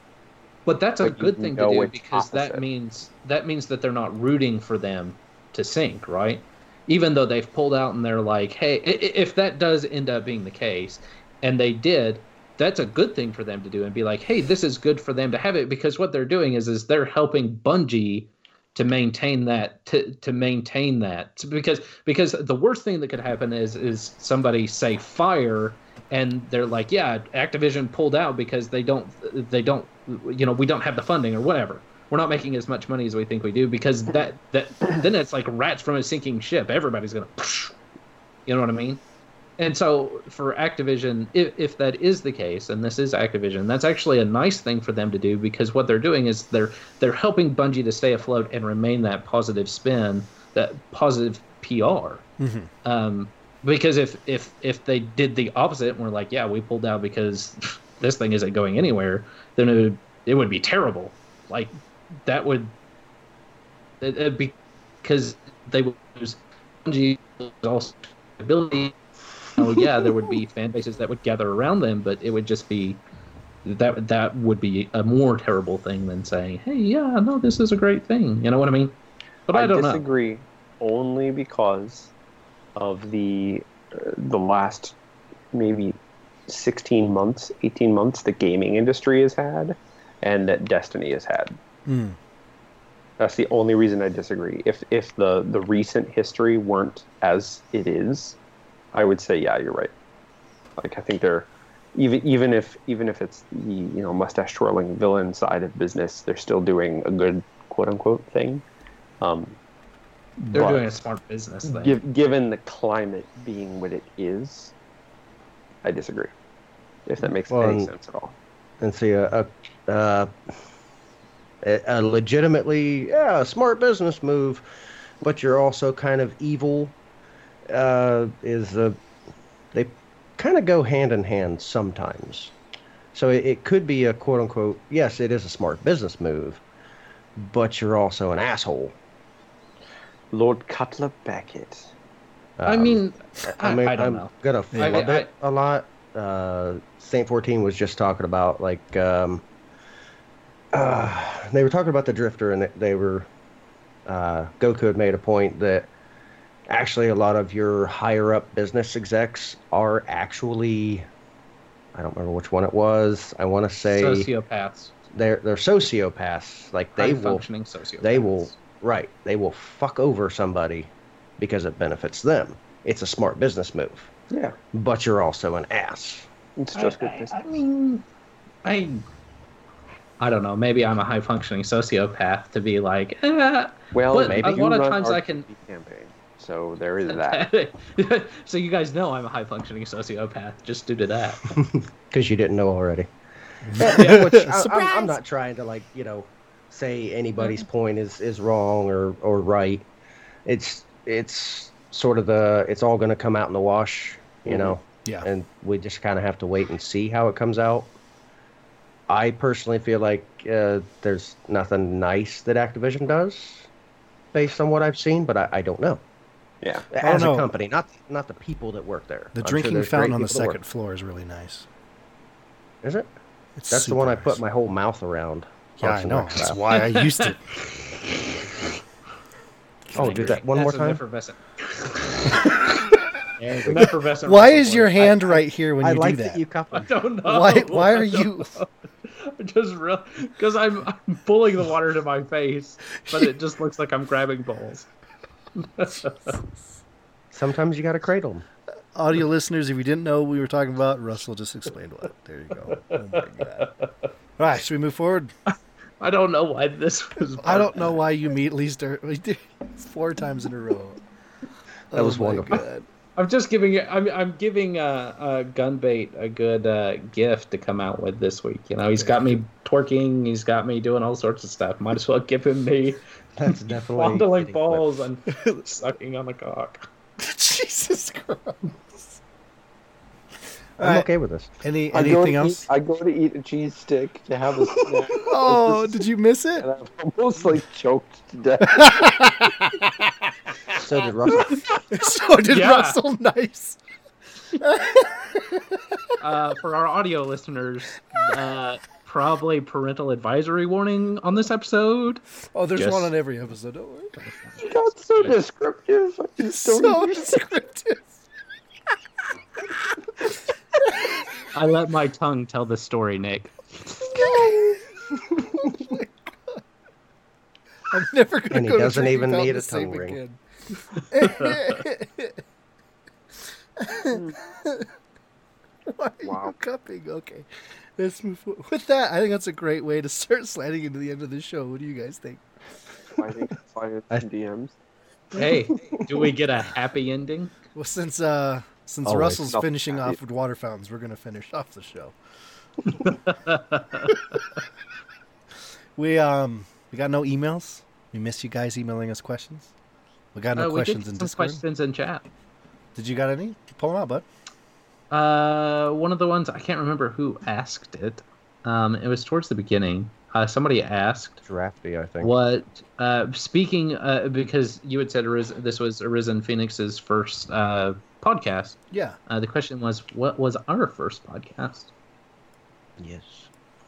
But that's a good thing to do because that means that means that they're not rooting for them to sink, right? Even though they've pulled out and they're like, "Hey, if that does end up being the case, and they did, that's a good thing for them to do and be like, "Hey, this is good for them to have it because what they're doing is is they're helping Bungie to maintain that to to maintain that. Because because the worst thing that could happen is is somebody say fire and they're like yeah activision pulled out because they don't they don't you know we don't have the funding or whatever we're not making as much money as we think we do because that that then it's like rats from a sinking ship. Everybody's gonna you know what i mean? And so for activision if, if that is the case and this is activision that's actually a nice thing for them to do because what they're doing is they're they're helping bungie to stay afloat and remain that positive spin that positive pr hmm um, because if if if they did the opposite and were like, yeah, we pulled out because this thing isn't going anywhere, then it would it would be terrible. Like that would it, it'd be because they would lose also ability. Oh yeah, there would be [LAUGHS] fan bases that would gather around them, but it would just be that that would be a more terrible thing than saying, hey, yeah, no, this is a great thing. You know what I mean? But I, don't know. disagree only because of the uh, the last maybe 16 months, 18 months the gaming industry has had and that Destiny has had. Hmm. That's the only reason I disagree. If if the the recent history weren't as it is, I would say yeah, you're right. Like I think they're even even if even if it's the you know mustache twirling villain side of business, they're still doing a good quote unquote thing. Um, They're doing a smart business thing. giv given the climate being what it is, I disagree. If that makes Well, any sense at all. and see a a, uh, a, a legitimately yeah a smart business move, but you're also kind of evil. Uh, is a they kind of go hand in hand sometimes. So it, it could be a quote unquote yes, it is a smart business move, but you're also an asshole. Lord Cutler Beckett. I Um, mean, I, I mean, I don't am know. gonna I- flub I- it a lot. Uh, Saint fourteen was just talking about like um, uh, they were talking about the drifter, and they- they were uh, Goku had made a point that actually a lot of your higher up business execs are actually I don't remember which one it was. I want to say Sociopaths. they're they're sociopaths. Like they High will functioning sociopaths. they will right they will fuck over somebody because it benefits them. It's a smart business move Yeah, but you're also an ass. it's I, just good I, business. I mean, I, I don't know. Maybe I'm a high functioning sociopath to be like, eh. Well, but maybe a lot you of run times our I can- TV campaign, so there is that. [LAUGHS] [LAUGHS] so you guys know I'm a high functioning sociopath just due to that. [LAUGHS] Because you didn't know already. Yeah, which I, I'm, Surprise! I'm not trying to like you know say anybody's point is is wrong or or right. It's it's sort of the it's all going to come out in the wash, you Mhm. know, Yeah. and we just kind of have to wait and see how it comes out. I personally feel like uh, there's nothing nice that Activision does, based on what I've seen, but I, I don't know. Yeah, As know. a company, not not the people that work there. The I'm drinking there's fountain on the people work. second floor is really nice. Is it? It's That's the one I put my whole mouth around. Yeah, I know. That's File. why I used it. [LAUGHS] Oh, do that one That's more time. effervescent. [LAUGHS] Yeah, effervescent Why is your Boyd. hand right here when I you like do that? that you cup I don't know. Why- why are you- know. I [LAUGHS] just real because I'm, I'm pulling the water to my face, but it just looks like I'm grabbing bowls. [LAUGHS] Sometimes you got to cradle them. Audio listeners, if you didn't know what we were talking about, Russell just explained what. There you go. Oh my god. All right, should we move forward? I don't know why this was. I don't know why you meet start we did four times in a row. That was Oh my wonderful. God. I'm just giving it. I'm I'm giving uh, uh Gunbait a good uh, gift to come out with this week. You know, he's got me twerking. He's got me doing all sorts of stuff. Might as well give him me [LAUGHS] That's definitely [LAUGHS] fondling getting balls and [LAUGHS] sucking on the cock. Jesus Christ. I'm right, okay with this. Any anything to else? Eat, I go to eat a cheese stick to have a snack, Oh, did you miss it? and I'm almost like choked to death. So did Russell. [LAUGHS] so did Yeah. Russell. Nice. [LAUGHS] Uh, for our audio listeners, uh, probably parental advisory warning on this episode. Oh, there's Just- one on every episode. Don't worry. You got so descriptive. I It's just don't so understand. descriptive. I let my tongue tell the story, Nick. Oh my god. I'm never gonna And he go to doesn't drinking even fountain need the a same tongue ring. again. [LAUGHS] Why are Wow. you cupping? Okay, let's move forward. With that, I think that's a great way to start sliding into the end of the show. What do you guys think? I think it's fine I- some DMs. Hey, do we get a happy ending? Well, since uh, since Always. Russell's No, finishing happy. off with water fountains, we're gonna finish off the show. [LAUGHS] we um we got no emails. We miss you guys emailing us questions. We got no Uh, we did questions in some Discord. questions in chat. Did you got any? Pull them out, bud. Uh, one of the ones I can't remember who asked it. Um, it was towards the beginning. Uh, somebody asked Drafty, I think. what. Uh, speaking uh, because you had said Ariz- this was Arisen Phoenix's first uh, podcast. Yeah. Uh, the question was, what was our first podcast? Yes.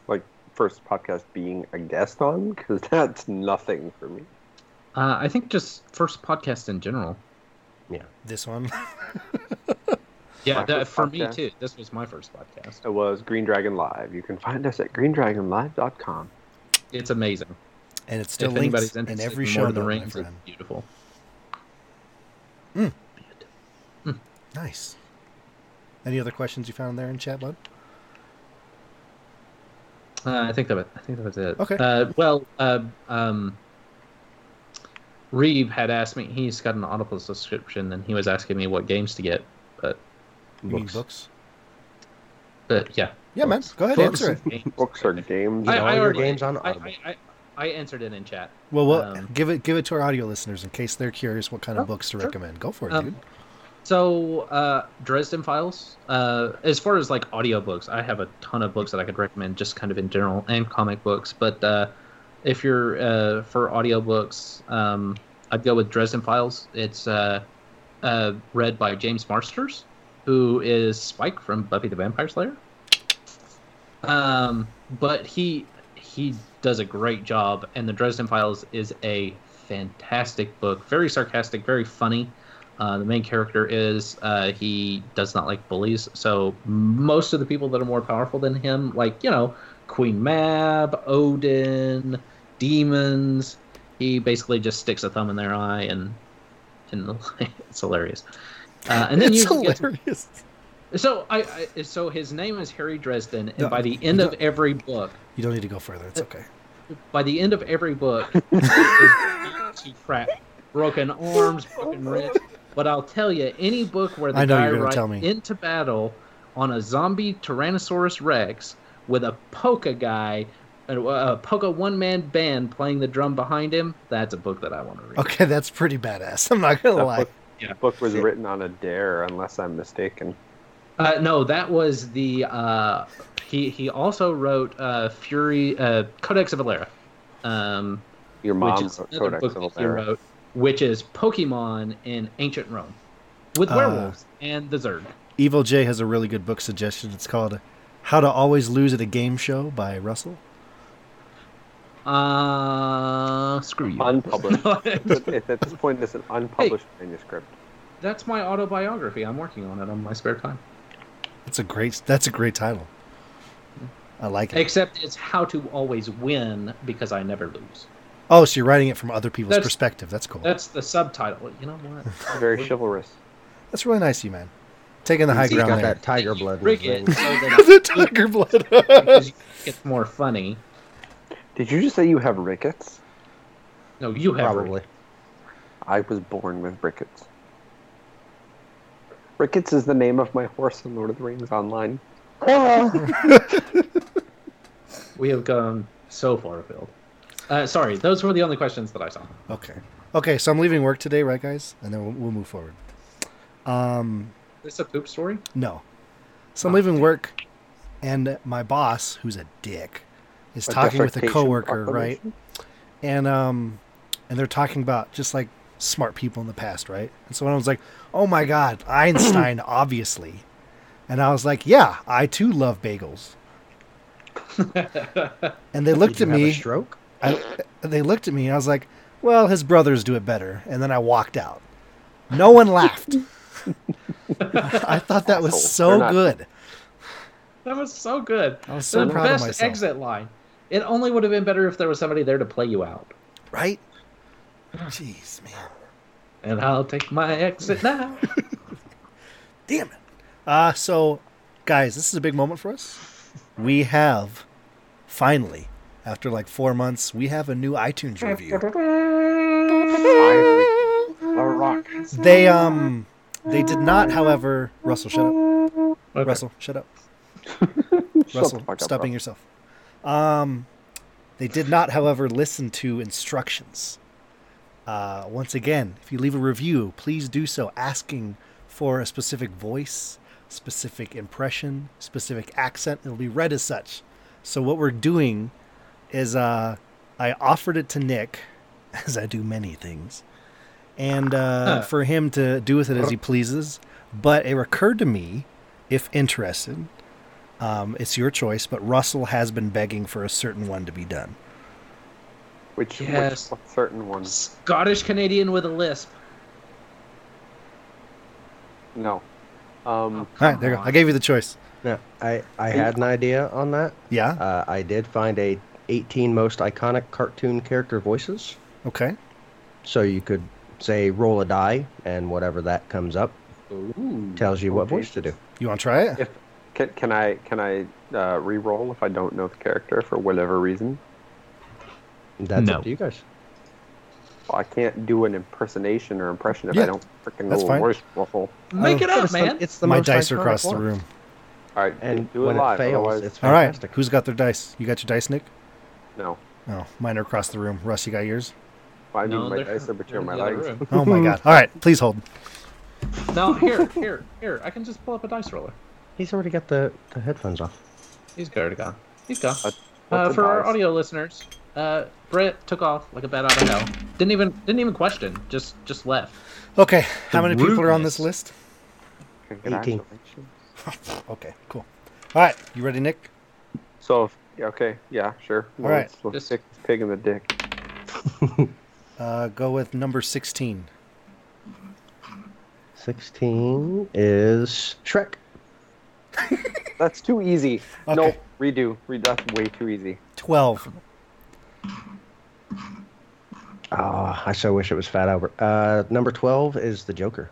Like first podcast being a guest on, because [LAUGHS] that's nothing for me. Uh, I think just first podcast in general. Yeah. This one. [LAUGHS] Yeah, that, first for me too. This was my first podcast. It was Green Dragon Live. You can find us at greendragonlive.com. It's amazing. And it's still if linked anybody's in interested every show Lord of the note, my Rings, it's friend. beautiful. Nice. Any other questions you found there in chat, bud? Uh, I think that was, I think that was it. Okay. Uh, well, uh, um, Reeve had asked me. He's got an Audible subscription, and he was asking me what games to get. But, You mean Books. books? but yeah. Yeah, man. Go ahead, Books answer it. [LAUGHS] Books are games. I, Get all I already- games on Audible. I, I, I answered it in chat. Well, what? Um, give it give it to our audio listeners in case they're curious what kind of Oh, books to sure. recommend. Go for it, Um, dude. So, uh, Dresden Files. Uh, as far as like audiobooks, I have a ton of books that I could recommend, just kind of in general, and comic books. But uh, if you're uh, for audiobooks, um, I'd go with Dresden Files. It's uh, uh, read by James Marsters, who is Spike from Buffy the Vampire Slayer. Um, but he he does a great job, and the Dresden Files is a fantastic book. Very sarcastic, very funny. Uh, the main character is uh, he does not like bullies, so most of the people that are more powerful than him, like you know, Queen Mab, Odin, demons, he basically just sticks a thumb in their eye, and and [LAUGHS] it's hilarious. Uh, and then it's you get hilarious. so I, I so his name is Harry Dresden, and No, by the end of every book, You don't need to go further. It's okay. by the end of every book, is to crap, broken arms, broken wrists. But I'll tell you, any book where the I know guy you're gonna rides tell me. into battle on a zombie Tyrannosaurus Rex with a polka guy, a, a polka one-man band playing the drum behind him, that's a book that I want to read. Okay, that's pretty badass. [LAUGHS] I'm not gonna That lie. book, Yeah. book was written on a dare, unless I'm mistaken. Uh, no, that was the. Uh, he he also wrote uh, Fury uh, Codex of Valera. Um, Your which is Codex book of that he wrote, which is Pokemon in ancient Rome, with Uh, werewolves and the Zerg. Evil J has a really good book suggestion. It's called "How to Always Lose at a Game Show" by Russell. Uh, screw you. Unpublished. [LAUGHS] But at this point, it's an unpublished manuscript. That's my autobiography. I'm working on it on my spare time. That's a great. That's a great title. I like it. Except it's how to always win because I never lose. Oh, so you're writing it from other people's That's- perspective. That's cool. That's the subtitle. You know what? [LAUGHS] Very chivalrous. That's really nice, of you man. Taking the high He's ground got there. that tiger blood. in Rig it so that [LAUGHS] the tiger blood. [LAUGHS] because you think it's more funny. Did you just say you have rickets? No, you have Probably. I was born with rickets. Ricketts is the name of my horse in Lord of the Rings Online. [LAUGHS] We have gone so far afield. Uh, sorry, those were the only questions that I saw. okay. Okay, so I'm leaving work today, right, guys? And then we'll, we'll move forward. Um, Is this a poop story? no. So I'm Oh, leaving work, and my boss, who's a dick, is A talking with a coworker, right? and um and they're talking about just like smart people in the past right? And so I was like oh my god [CLEARS THROAT] einstein obviously. And i was like yeah i too love bagels. [LAUGHS] And they looked at me. stroke? I, they looked at me and i was like well his brothers do it better. And then i walked out. No one laughed [LAUGHS] i thought that was so not- good That was so good. i was so the proud of best myself exit line. It only would have been better if there was somebody there to play you out. right [SIGHS] jeez man And I'll take my exit now. [LAUGHS] Damn it. Uh, so, guys, this is a big moment for us. We have, finally, after like four months, we have a new iTunes review. Finally, a rock. They, um, they did not, however, Russell, shut up. Okay. Russell, shut up. [LAUGHS] Russell, fuck up, stopping bro. yourself. Um, they did not, however, listen to instructions. Uh, once again, if you leave a review, please do so asking for a specific voice, specific impression, specific accent. It'll be read as such. So what we're doing is uh, I offered it to Nick, [LAUGHS] as I do many things, and uh, Huh. for him to do with it as he pleases. But it occurred to me, if interested, um, it's your choice, but Russell has been begging for a certain one to be done. Which, Yes. which certain ones? Scottish Canadian with a lisp. No. Um, All right, there you go. I gave you the choice. No, I, I had an idea on that. Yeah. Uh, I did find a 18 most iconic cartoon character voices. Okay. So you could say roll a die, and whatever that comes up Ooh. tells you what voice to do. You want to try it? if can, can I can I uh, re-roll if I don't know the character for whatever reason? That's No. up to you guys. Well, I can't do an impersonation or impression if Yeah, I don't freaking know fine. a voice ruffle. Make it up, it's the- man. it's the My most dice are across the room. All right, And do it when live. it fails, otherwise, it's All right, who's got their dice? You got your dice, Nick? no. Oh, mine are across the room. Russ, you got yours? Well, I mean, No, my dice are between my in the other legs. room. Oh my god. All right, please hold. No, here, here, here. I can just pull up a dice roller. He's already got the, the headphones off. He's already gone. He's gone. Uh, Uh, what's a for our audio listeners, uh, Brett took off like a bat out of hell. Didn't even didn't even question. Just just left. Okay, how The many people are on this list? Congratulations. [LAUGHS] Okay, cool. All right, you ready, Nick? So, if, yeah, okay, yeah, sure. All right. Let's, let's Just- stick this pig in the dick. [LAUGHS] Uh, go with number 16. 16 is Shrek. [LAUGHS] That's too easy. Okay. No, redo. Re- that's way too easy. 12. Ah, I so wish it was Fat Albert. Uh, number 12 is the Joker.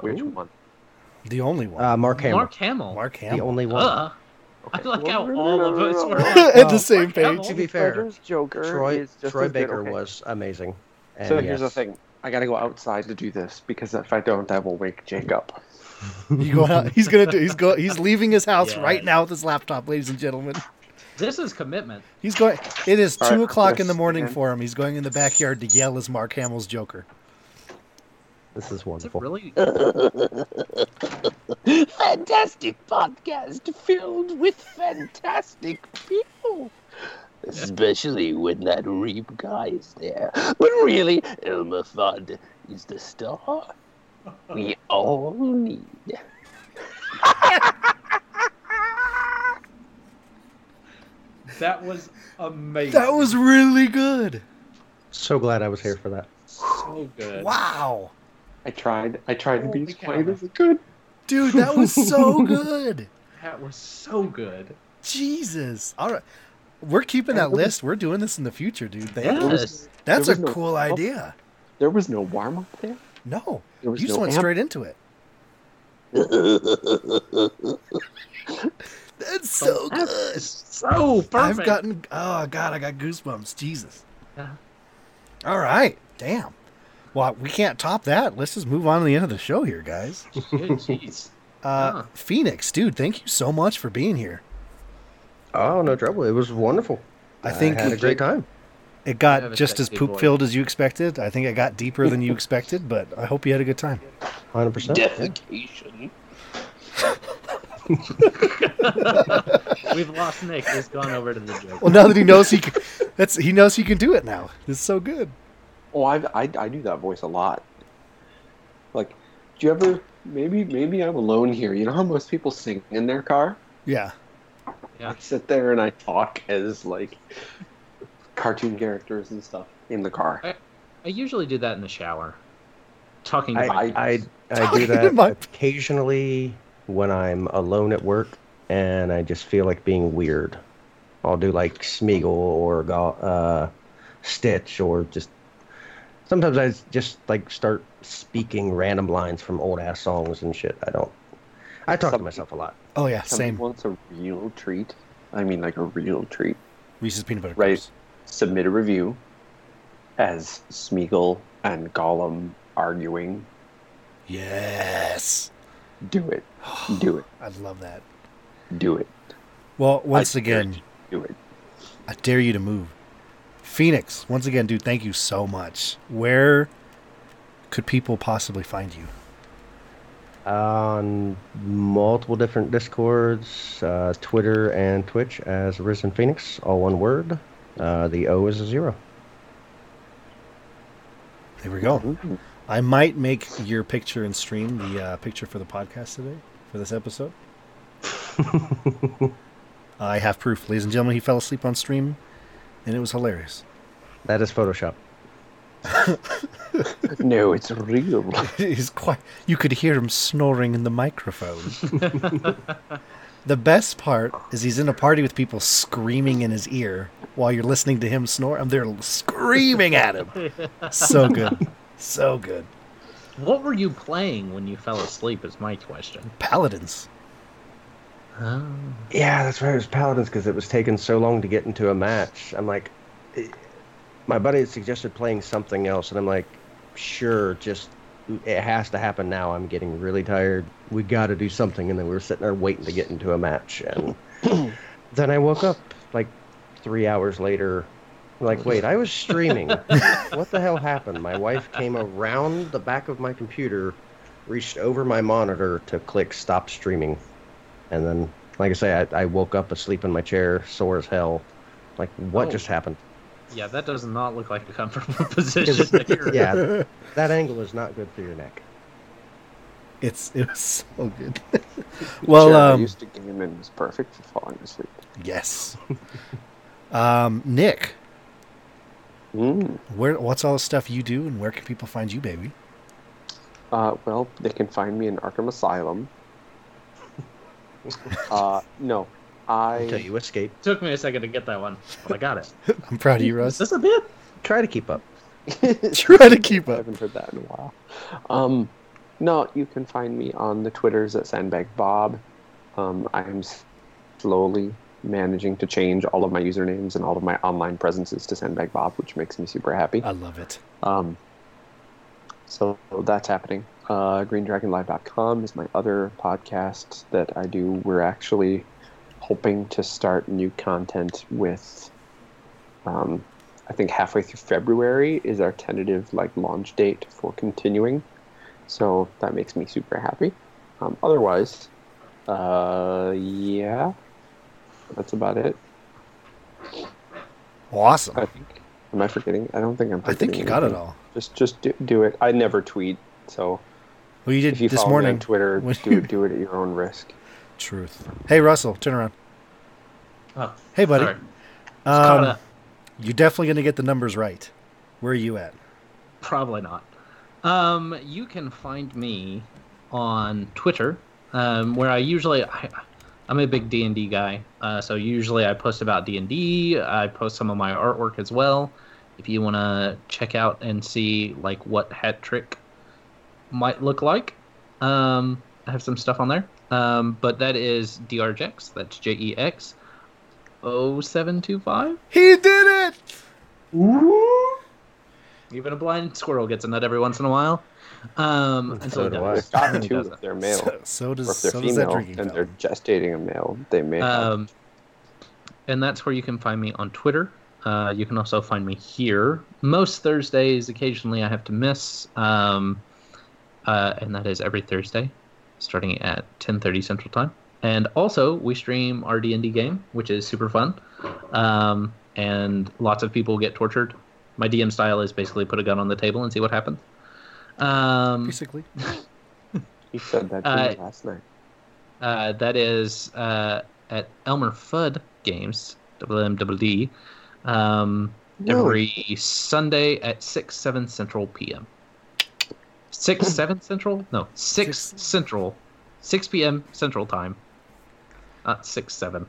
Which Ooh. one? The only one. Uh, Mark Hamill. Mark Hamill. Mark Hamill. the only one. Uh, I Okay, like well, how no, all no, of us were like, [LAUGHS] At the same page. To be fair, Ledger's Joker Troy, is just Troy. Baker Okay. was amazing. And So here's the thing. I gotta go outside to do this because if I don't, I will wake Jake up. [LAUGHS] You going out? He's gonna do. He's go. He's leaving his house Yes. right now with his laptop, ladies and gentlemen. This is commitment. He's going. It is All two right, o'clock in the morning man. for him. He's going in the backyard to yell as Mark Hamill's Joker. This is Is wonderful. really? [LAUGHS] fantastic podcast filled with fantastic people. Especially when that Reap guy is there. But really, Elmer Fudd is the star we all need. That was amazing. That was really good. So glad I was here for that. so good. Wow, I tried. I tried to be as quiet as I could. dude, that was so [LAUGHS] good. That was so good. Jesus. All right, we're keeping that list. We're doing this in the future, dude. They- Yes. That's a no- cool idea. There was no warm up there. No, There was you just no went amp. straight into it. [LAUGHS] That's so good. So perfect. I've gotten oh god, I got goosebumps. Jesus. Yeah. All right, damn. Well, we can't top that. Let's just move on to the end of the show here, guys. [LAUGHS] Jeez. Uh, Yeah. Phoenix, dude, thank you so much for being here. Oh, no trouble. It was wonderful. I think I had a great time. it got just as poop filled as you expected. I think it got deeper than you [LAUGHS] expected, but I hope you had a good time. 100%. Defecation. [LAUGHS] We've lost Nick. He's gone over to the joke. Well, now that he knows he can, that's he knows he can do it now. It's so good. Oh, I, I I do that voice a lot. Like, do you ever? Maybe maybe I'm alone here. You know how most people sing in their car? Yeah. Yeah. I sit there and I talk as like cartoon characters and stuff in the car. I usually do that in the shower. Talking to I, my I, I, I [LAUGHS] do that my- [LAUGHS] occasionally when I'm alone at work and I just feel like being weird. I'll do like Smeagol or uh, Stitch or just. Sometimes I just like start speaking random lines from old ass songs and shit. I don't. I talk to myself a lot. Oh yeah, Somebody same. wants a real treat. I mean, like a real treat. Reese's peanut butter Right. cups. Submit a review as Smeagol and Gollum arguing. Yes. Do it. Do it. [SIGHS] I'd love that. Do it. Well, once I again, Do it. I dare you to move. Phoenix, once again, dude, thank you so much. Where could people possibly find you? on multiple different discords, uh, Twitter and Twitch as Risen Phoenix, all one word. Uh, the O is a zero. There we go. Ooh. I might make your picture and stream the uh, picture for the podcast today for this episode. [LAUGHS] I have proof, ladies and gentlemen. He fell asleep on stream, and it was hilarious. That is Photoshop. [LAUGHS] no, it's real. [LAUGHS] He's quite. You could hear him snoring in the microphone. [LAUGHS] the best part is he's in a party with people screaming in his ear while you're listening to him snore, and they're screaming at him. So good, so good. What were you playing when you fell asleep? Is my question. Paladins. Oh. Yeah, that's right. It was Paladins because it was taking so long to get into a match. I'm like, eh, my buddy had suggested playing something else, and I'm like, sure, just it has to happen now. I'm getting really tired. We got to do something. And then we were sitting there waiting to get into a match, and [CLEARS THROAT] then I woke up like three hours later. Like, wait, I was streaming. [LAUGHS] what the hell happened? My wife came around the back of my computer, reached over my monitor to click stop streaming. And then, like I say, I, I woke up asleep in my chair, sore as hell. Like, what Oh. just happened? Yeah, that does not look like a comfortable [LAUGHS] position. that you're. Yeah, that angle is not good for your neck. It's it was so good. [LAUGHS] well, Chair I um, used to game and was perfect for falling asleep. yes. [LAUGHS] Um, Nick, Mm. where what's all the stuff you do, and where can people find you, baby? Uh, well, they can find me in Arkham Asylum. Uh, no, I I you escape. Took me a second to get that one, but I got it. [LAUGHS] I'm proud of you, Is Russ. this a bit? Try to keep up. [LAUGHS] Try to keep up. I haven't heard that in a while. Um, no, you can find me on the Twitters at Sandbag Bob. Um, I'm slowly managing to change all of my usernames and all of my online presences to Sandbag Bob, which makes me super happy. I love it. Um, so that's happening. Uh, GreenDragonLive.com is my other podcast that I do. We're actually hoping to start new content with. Um, I think halfway through February is our tentative like launch date for continuing. So that makes me super happy. Um, otherwise, uh, yeah, that's about it. Awesome. I think. Am I forgetting? I don't think I'm. I think you got it all. Just just do, do it. I never tweet, so Well, you did if you this follow me morning. on Twitter, [LAUGHS] when do you- it do it at your own risk. Truth. Hey, Russell, turn around. Oh, Hey, buddy. sorry. Um, you're definitely gonna get the numbers right. Where are you at? Probably not. Um, you can find me on Twitter, um, where I usually I, I'm a big D and D guy. Uh, so usually I post about D and D. I post some of my artwork as well. If you want to check out and see like what Hat Trick might look like, um, I have some stuff on there. Um, but that is drjex. That's J E X. 0725. He did it. Even a blind squirrel gets a nut every once in a while. Um, and So so, do I. does. Got He if they're male, So, so does or if they're so does that female drinking and they're gestating a male, they may. Um, and that's where you can find me on Twitter. Uh, you can also find me here most Thursdays. Occasionally, I have to miss, um, uh, and that is every Thursday, starting at 10:30 Central Time. And also, we stream our D&D game, which is super fun, um, and lots of people get tortured. My DM style is basically put a gun on the table and see what happens. Um, Basically, [LAUGHS] He said that to uh, me last night. Uh, that is uh, at Elmer Fudd Games, WMWD, um, every Sunday at 6, 7 Central PM. 6, [LAUGHS] 7 Central? No, 6 Six- Central. 6 p.m. Central Time. Not 6, 7.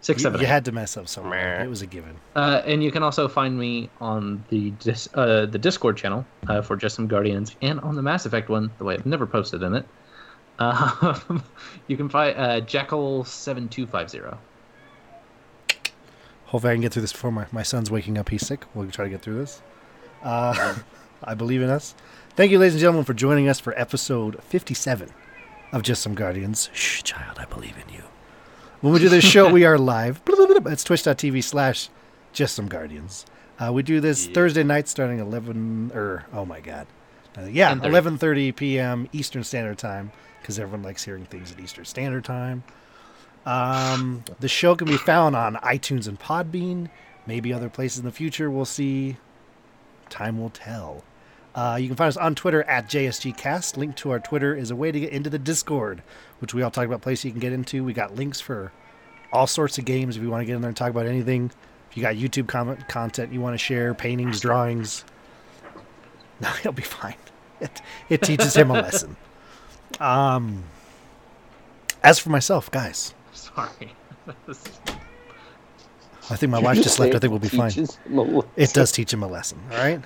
6, you, 7. you had to mess up somewhere. It was a given. Uh, and you can also find me on the dis- uh, the Discord channel uh, for Just Some Guardians, and on the Mass Effect one, the way I've never posted in it. [LAUGHS] Uh, you can find uh, Jackal seven two five zero. Hopefully, I can get through this before my, my son's waking up. He's sick. We'll try to get through this. Uh, [LAUGHS] I believe in us. Thank you, ladies and gentlemen, for joining us for episode 57 of Just Some Guardians. Shh, child, I believe in you. When we do this show, we [LAUGHS] are live. It's twitch.tv slash Just Some Guardians. Uh, we do this Thursday night starting 11, or, oh my God. Uh, yeah, 11.30 p.m. Eastern Standard Time, because everyone likes hearing things at Eastern Standard Time. Um, the show can be found on iTunes and Podbean, maybe other places in the future. We'll see. Time will tell. Uh, you can find us on Twitter at JSGCast. Link to our Twitter is a way to get into the Discord, which we all talk about places you can get into. We got links for all sorts of games if you want to get in there and talk about anything. If you got YouTube comment content you want to share, paintings, drawings, [LAUGHS] No, he'll be fine. It, it teaches him a [LAUGHS] lesson. Um, as for myself, guys, Sorry. I think my wife just left. I think we'll be fine. teaches him a lesson. It does teach him a lesson. All right.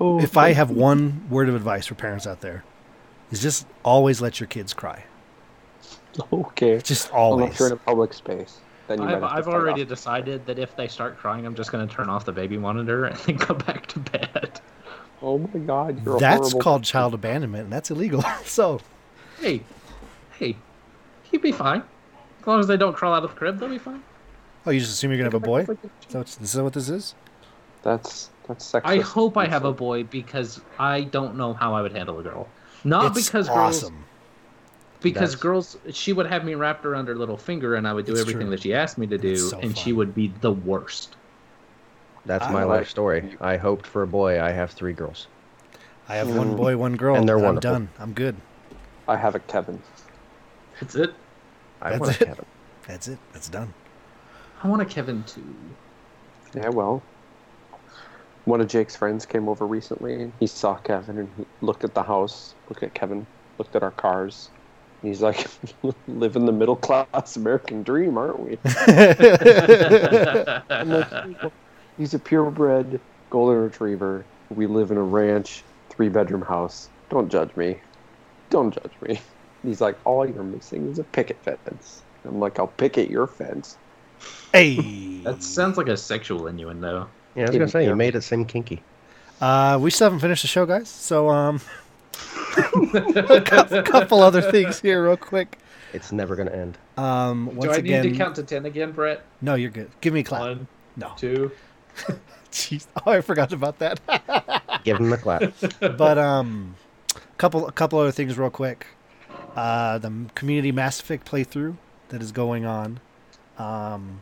Oh, If I oh. have one word of advice for parents out there, is just always let your kids cry. okay. Just Unless always. you're in a public space, then you I've, I've already off. decided that if they start crying, I'm just going to turn off the baby monitor [LAUGHS] and then go back to bed. Oh my God, you're That's horrible called person. child abandonment, and that's illegal. [LAUGHS] so, Hey, hey, he'd be fine. As long as they don't crawl out of the crib, they'll be fine. oh, you just assume you're gonna have a boy? So it's, this is what this is. That's that's sexist. I hope I have a boy because I don't know how I would handle a girl. Not it's because girls, because That's- girls, she would have me wrapped around her little finger, and I would do It's everything true. that she asked me to do, so and she would be the worst. That's I my life story. I hoped for a boy. I have three girls. I have one boy, one girl, And they're I'm wonderful. done. I'm good. I have a Kevin. That's it. I That's want it. a Kevin. That's it. That's done. I want a Kevin too. Yeah, well, one of Jake's friends came over recently, and he saw Kevin, and he looked at the house, looked at Kevin, looked at our cars. And he's like, [LAUGHS] "Living the middle class American dream, aren't we?" [LAUGHS] [LAUGHS] I'm like, He's a purebred golden retriever. We live in a ranch, three bedroom house. Don't judge me. Don't judge me. He's like, all you're missing is a picket fence. I'm like, I'll picket your fence. hey, That sounds like a sexual innuendo. Yeah, I was gonna say you made it seem kinky. uh, we still haven't finished the show, guys. So, um, [LAUGHS] a couple other things here, real quick. It's never gonna end. Um, once Do I again, need to count to ten again, Brett? no, you're good. Give me a clap. One, No, two. [LAUGHS] jeez. Oh, I forgot about that. [LAUGHS] Give him a clap. but um, couple a couple other things real quick. Uh, the community Mass Effect playthrough that is going on. Um,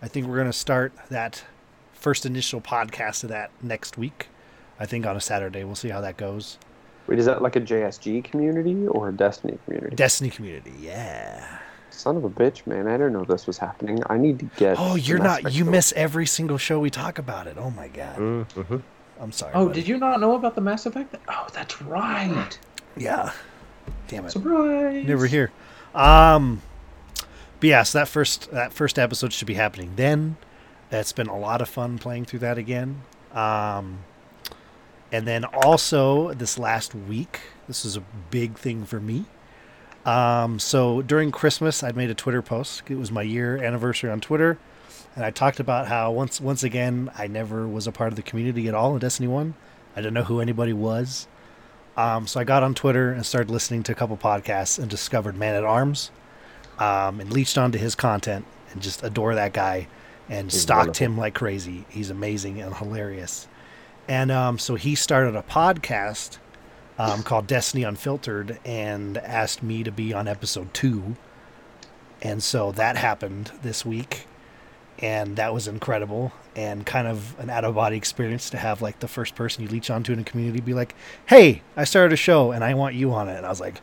I think we're gonna start that first initial podcast of that next week. I think on a Saturday. We'll see how that goes. Wait, is that like a JSG community or a Destiny community? Destiny community, yeah. Son of a bitch, man! I didn't know this was happening. I need to get. Oh, you're not. You going. miss every single show we talk about it. Oh my god. Mm-hmm. I'm sorry. Oh, buddy. did you not know about the Mass Effect? Oh, that's right. Yeah. Damn it. Surprise. Never here. Um, but yeah, so that first that first episode should be happening then. It's been a lot of fun playing through that again. Um, and then also this last week, this is a big thing for me. Um, so during Christmas, I made a Twitter post. It was my year anniversary on Twitter, and I talked about how once once again I never was a part of the community at all in Destiny One. I didn't know who anybody was. Um, so I got on Twitter and started listening to a couple podcasts and discovered Man at Arms, um, and leached onto his content and just adore that guy and He's stalked wonderful. him like crazy. He's amazing and hilarious. And um, so he started a podcast um, called Destiny Unfiltered and asked me to be on episode two. And so that happened this week. And that was incredible and kind of an out of body experience to have like the first person you leech onto in a community be like, hey, I started a show and I want you on it. And I was like,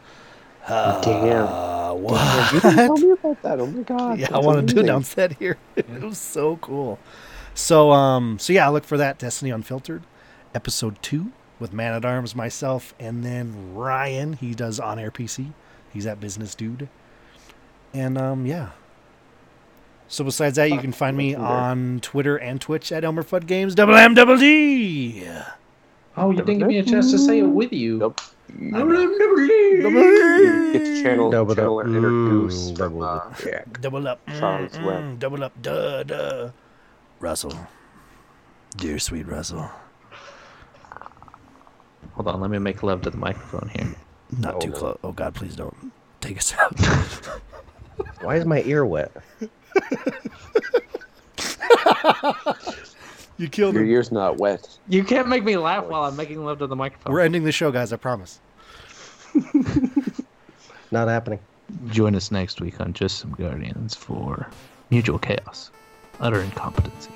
uh, Damn. what? You didn't tell me about that. Oh my god. yeah, I that's want to amazing. announce that here. [LAUGHS] it was so cool. So um so yeah, look for that Destiny Unfiltered episode 2 with Man at Arms myself and then Ryan, he does on air PC. He's that business dude. And um yeah. So besides that, you can find me on Twitter and Twitch at Elmer Fudd Games Double M Double D. Oh, you didn't give me a chance to say it with you. Nope. I You get to channel, Double channel up. and introduce Mm, from, double uh, up. yeah. Double up. Charles Mm, Webb. mm, double up. Duh, duh. Russell. Dear sweet Russell. Hold on, let me make love to the microphone here. Not Oh, too close. Oh God, please don't take us out. Why is my ear wet? [LAUGHS] you killed Your him. ear's not wet. You can't make me laugh while I'm making love to the microphone. We're ending the show, guys. I promise. [LAUGHS] Not happening. Join us next week on Just Some Guardians for Mutual Chaos, Utter Incompetency.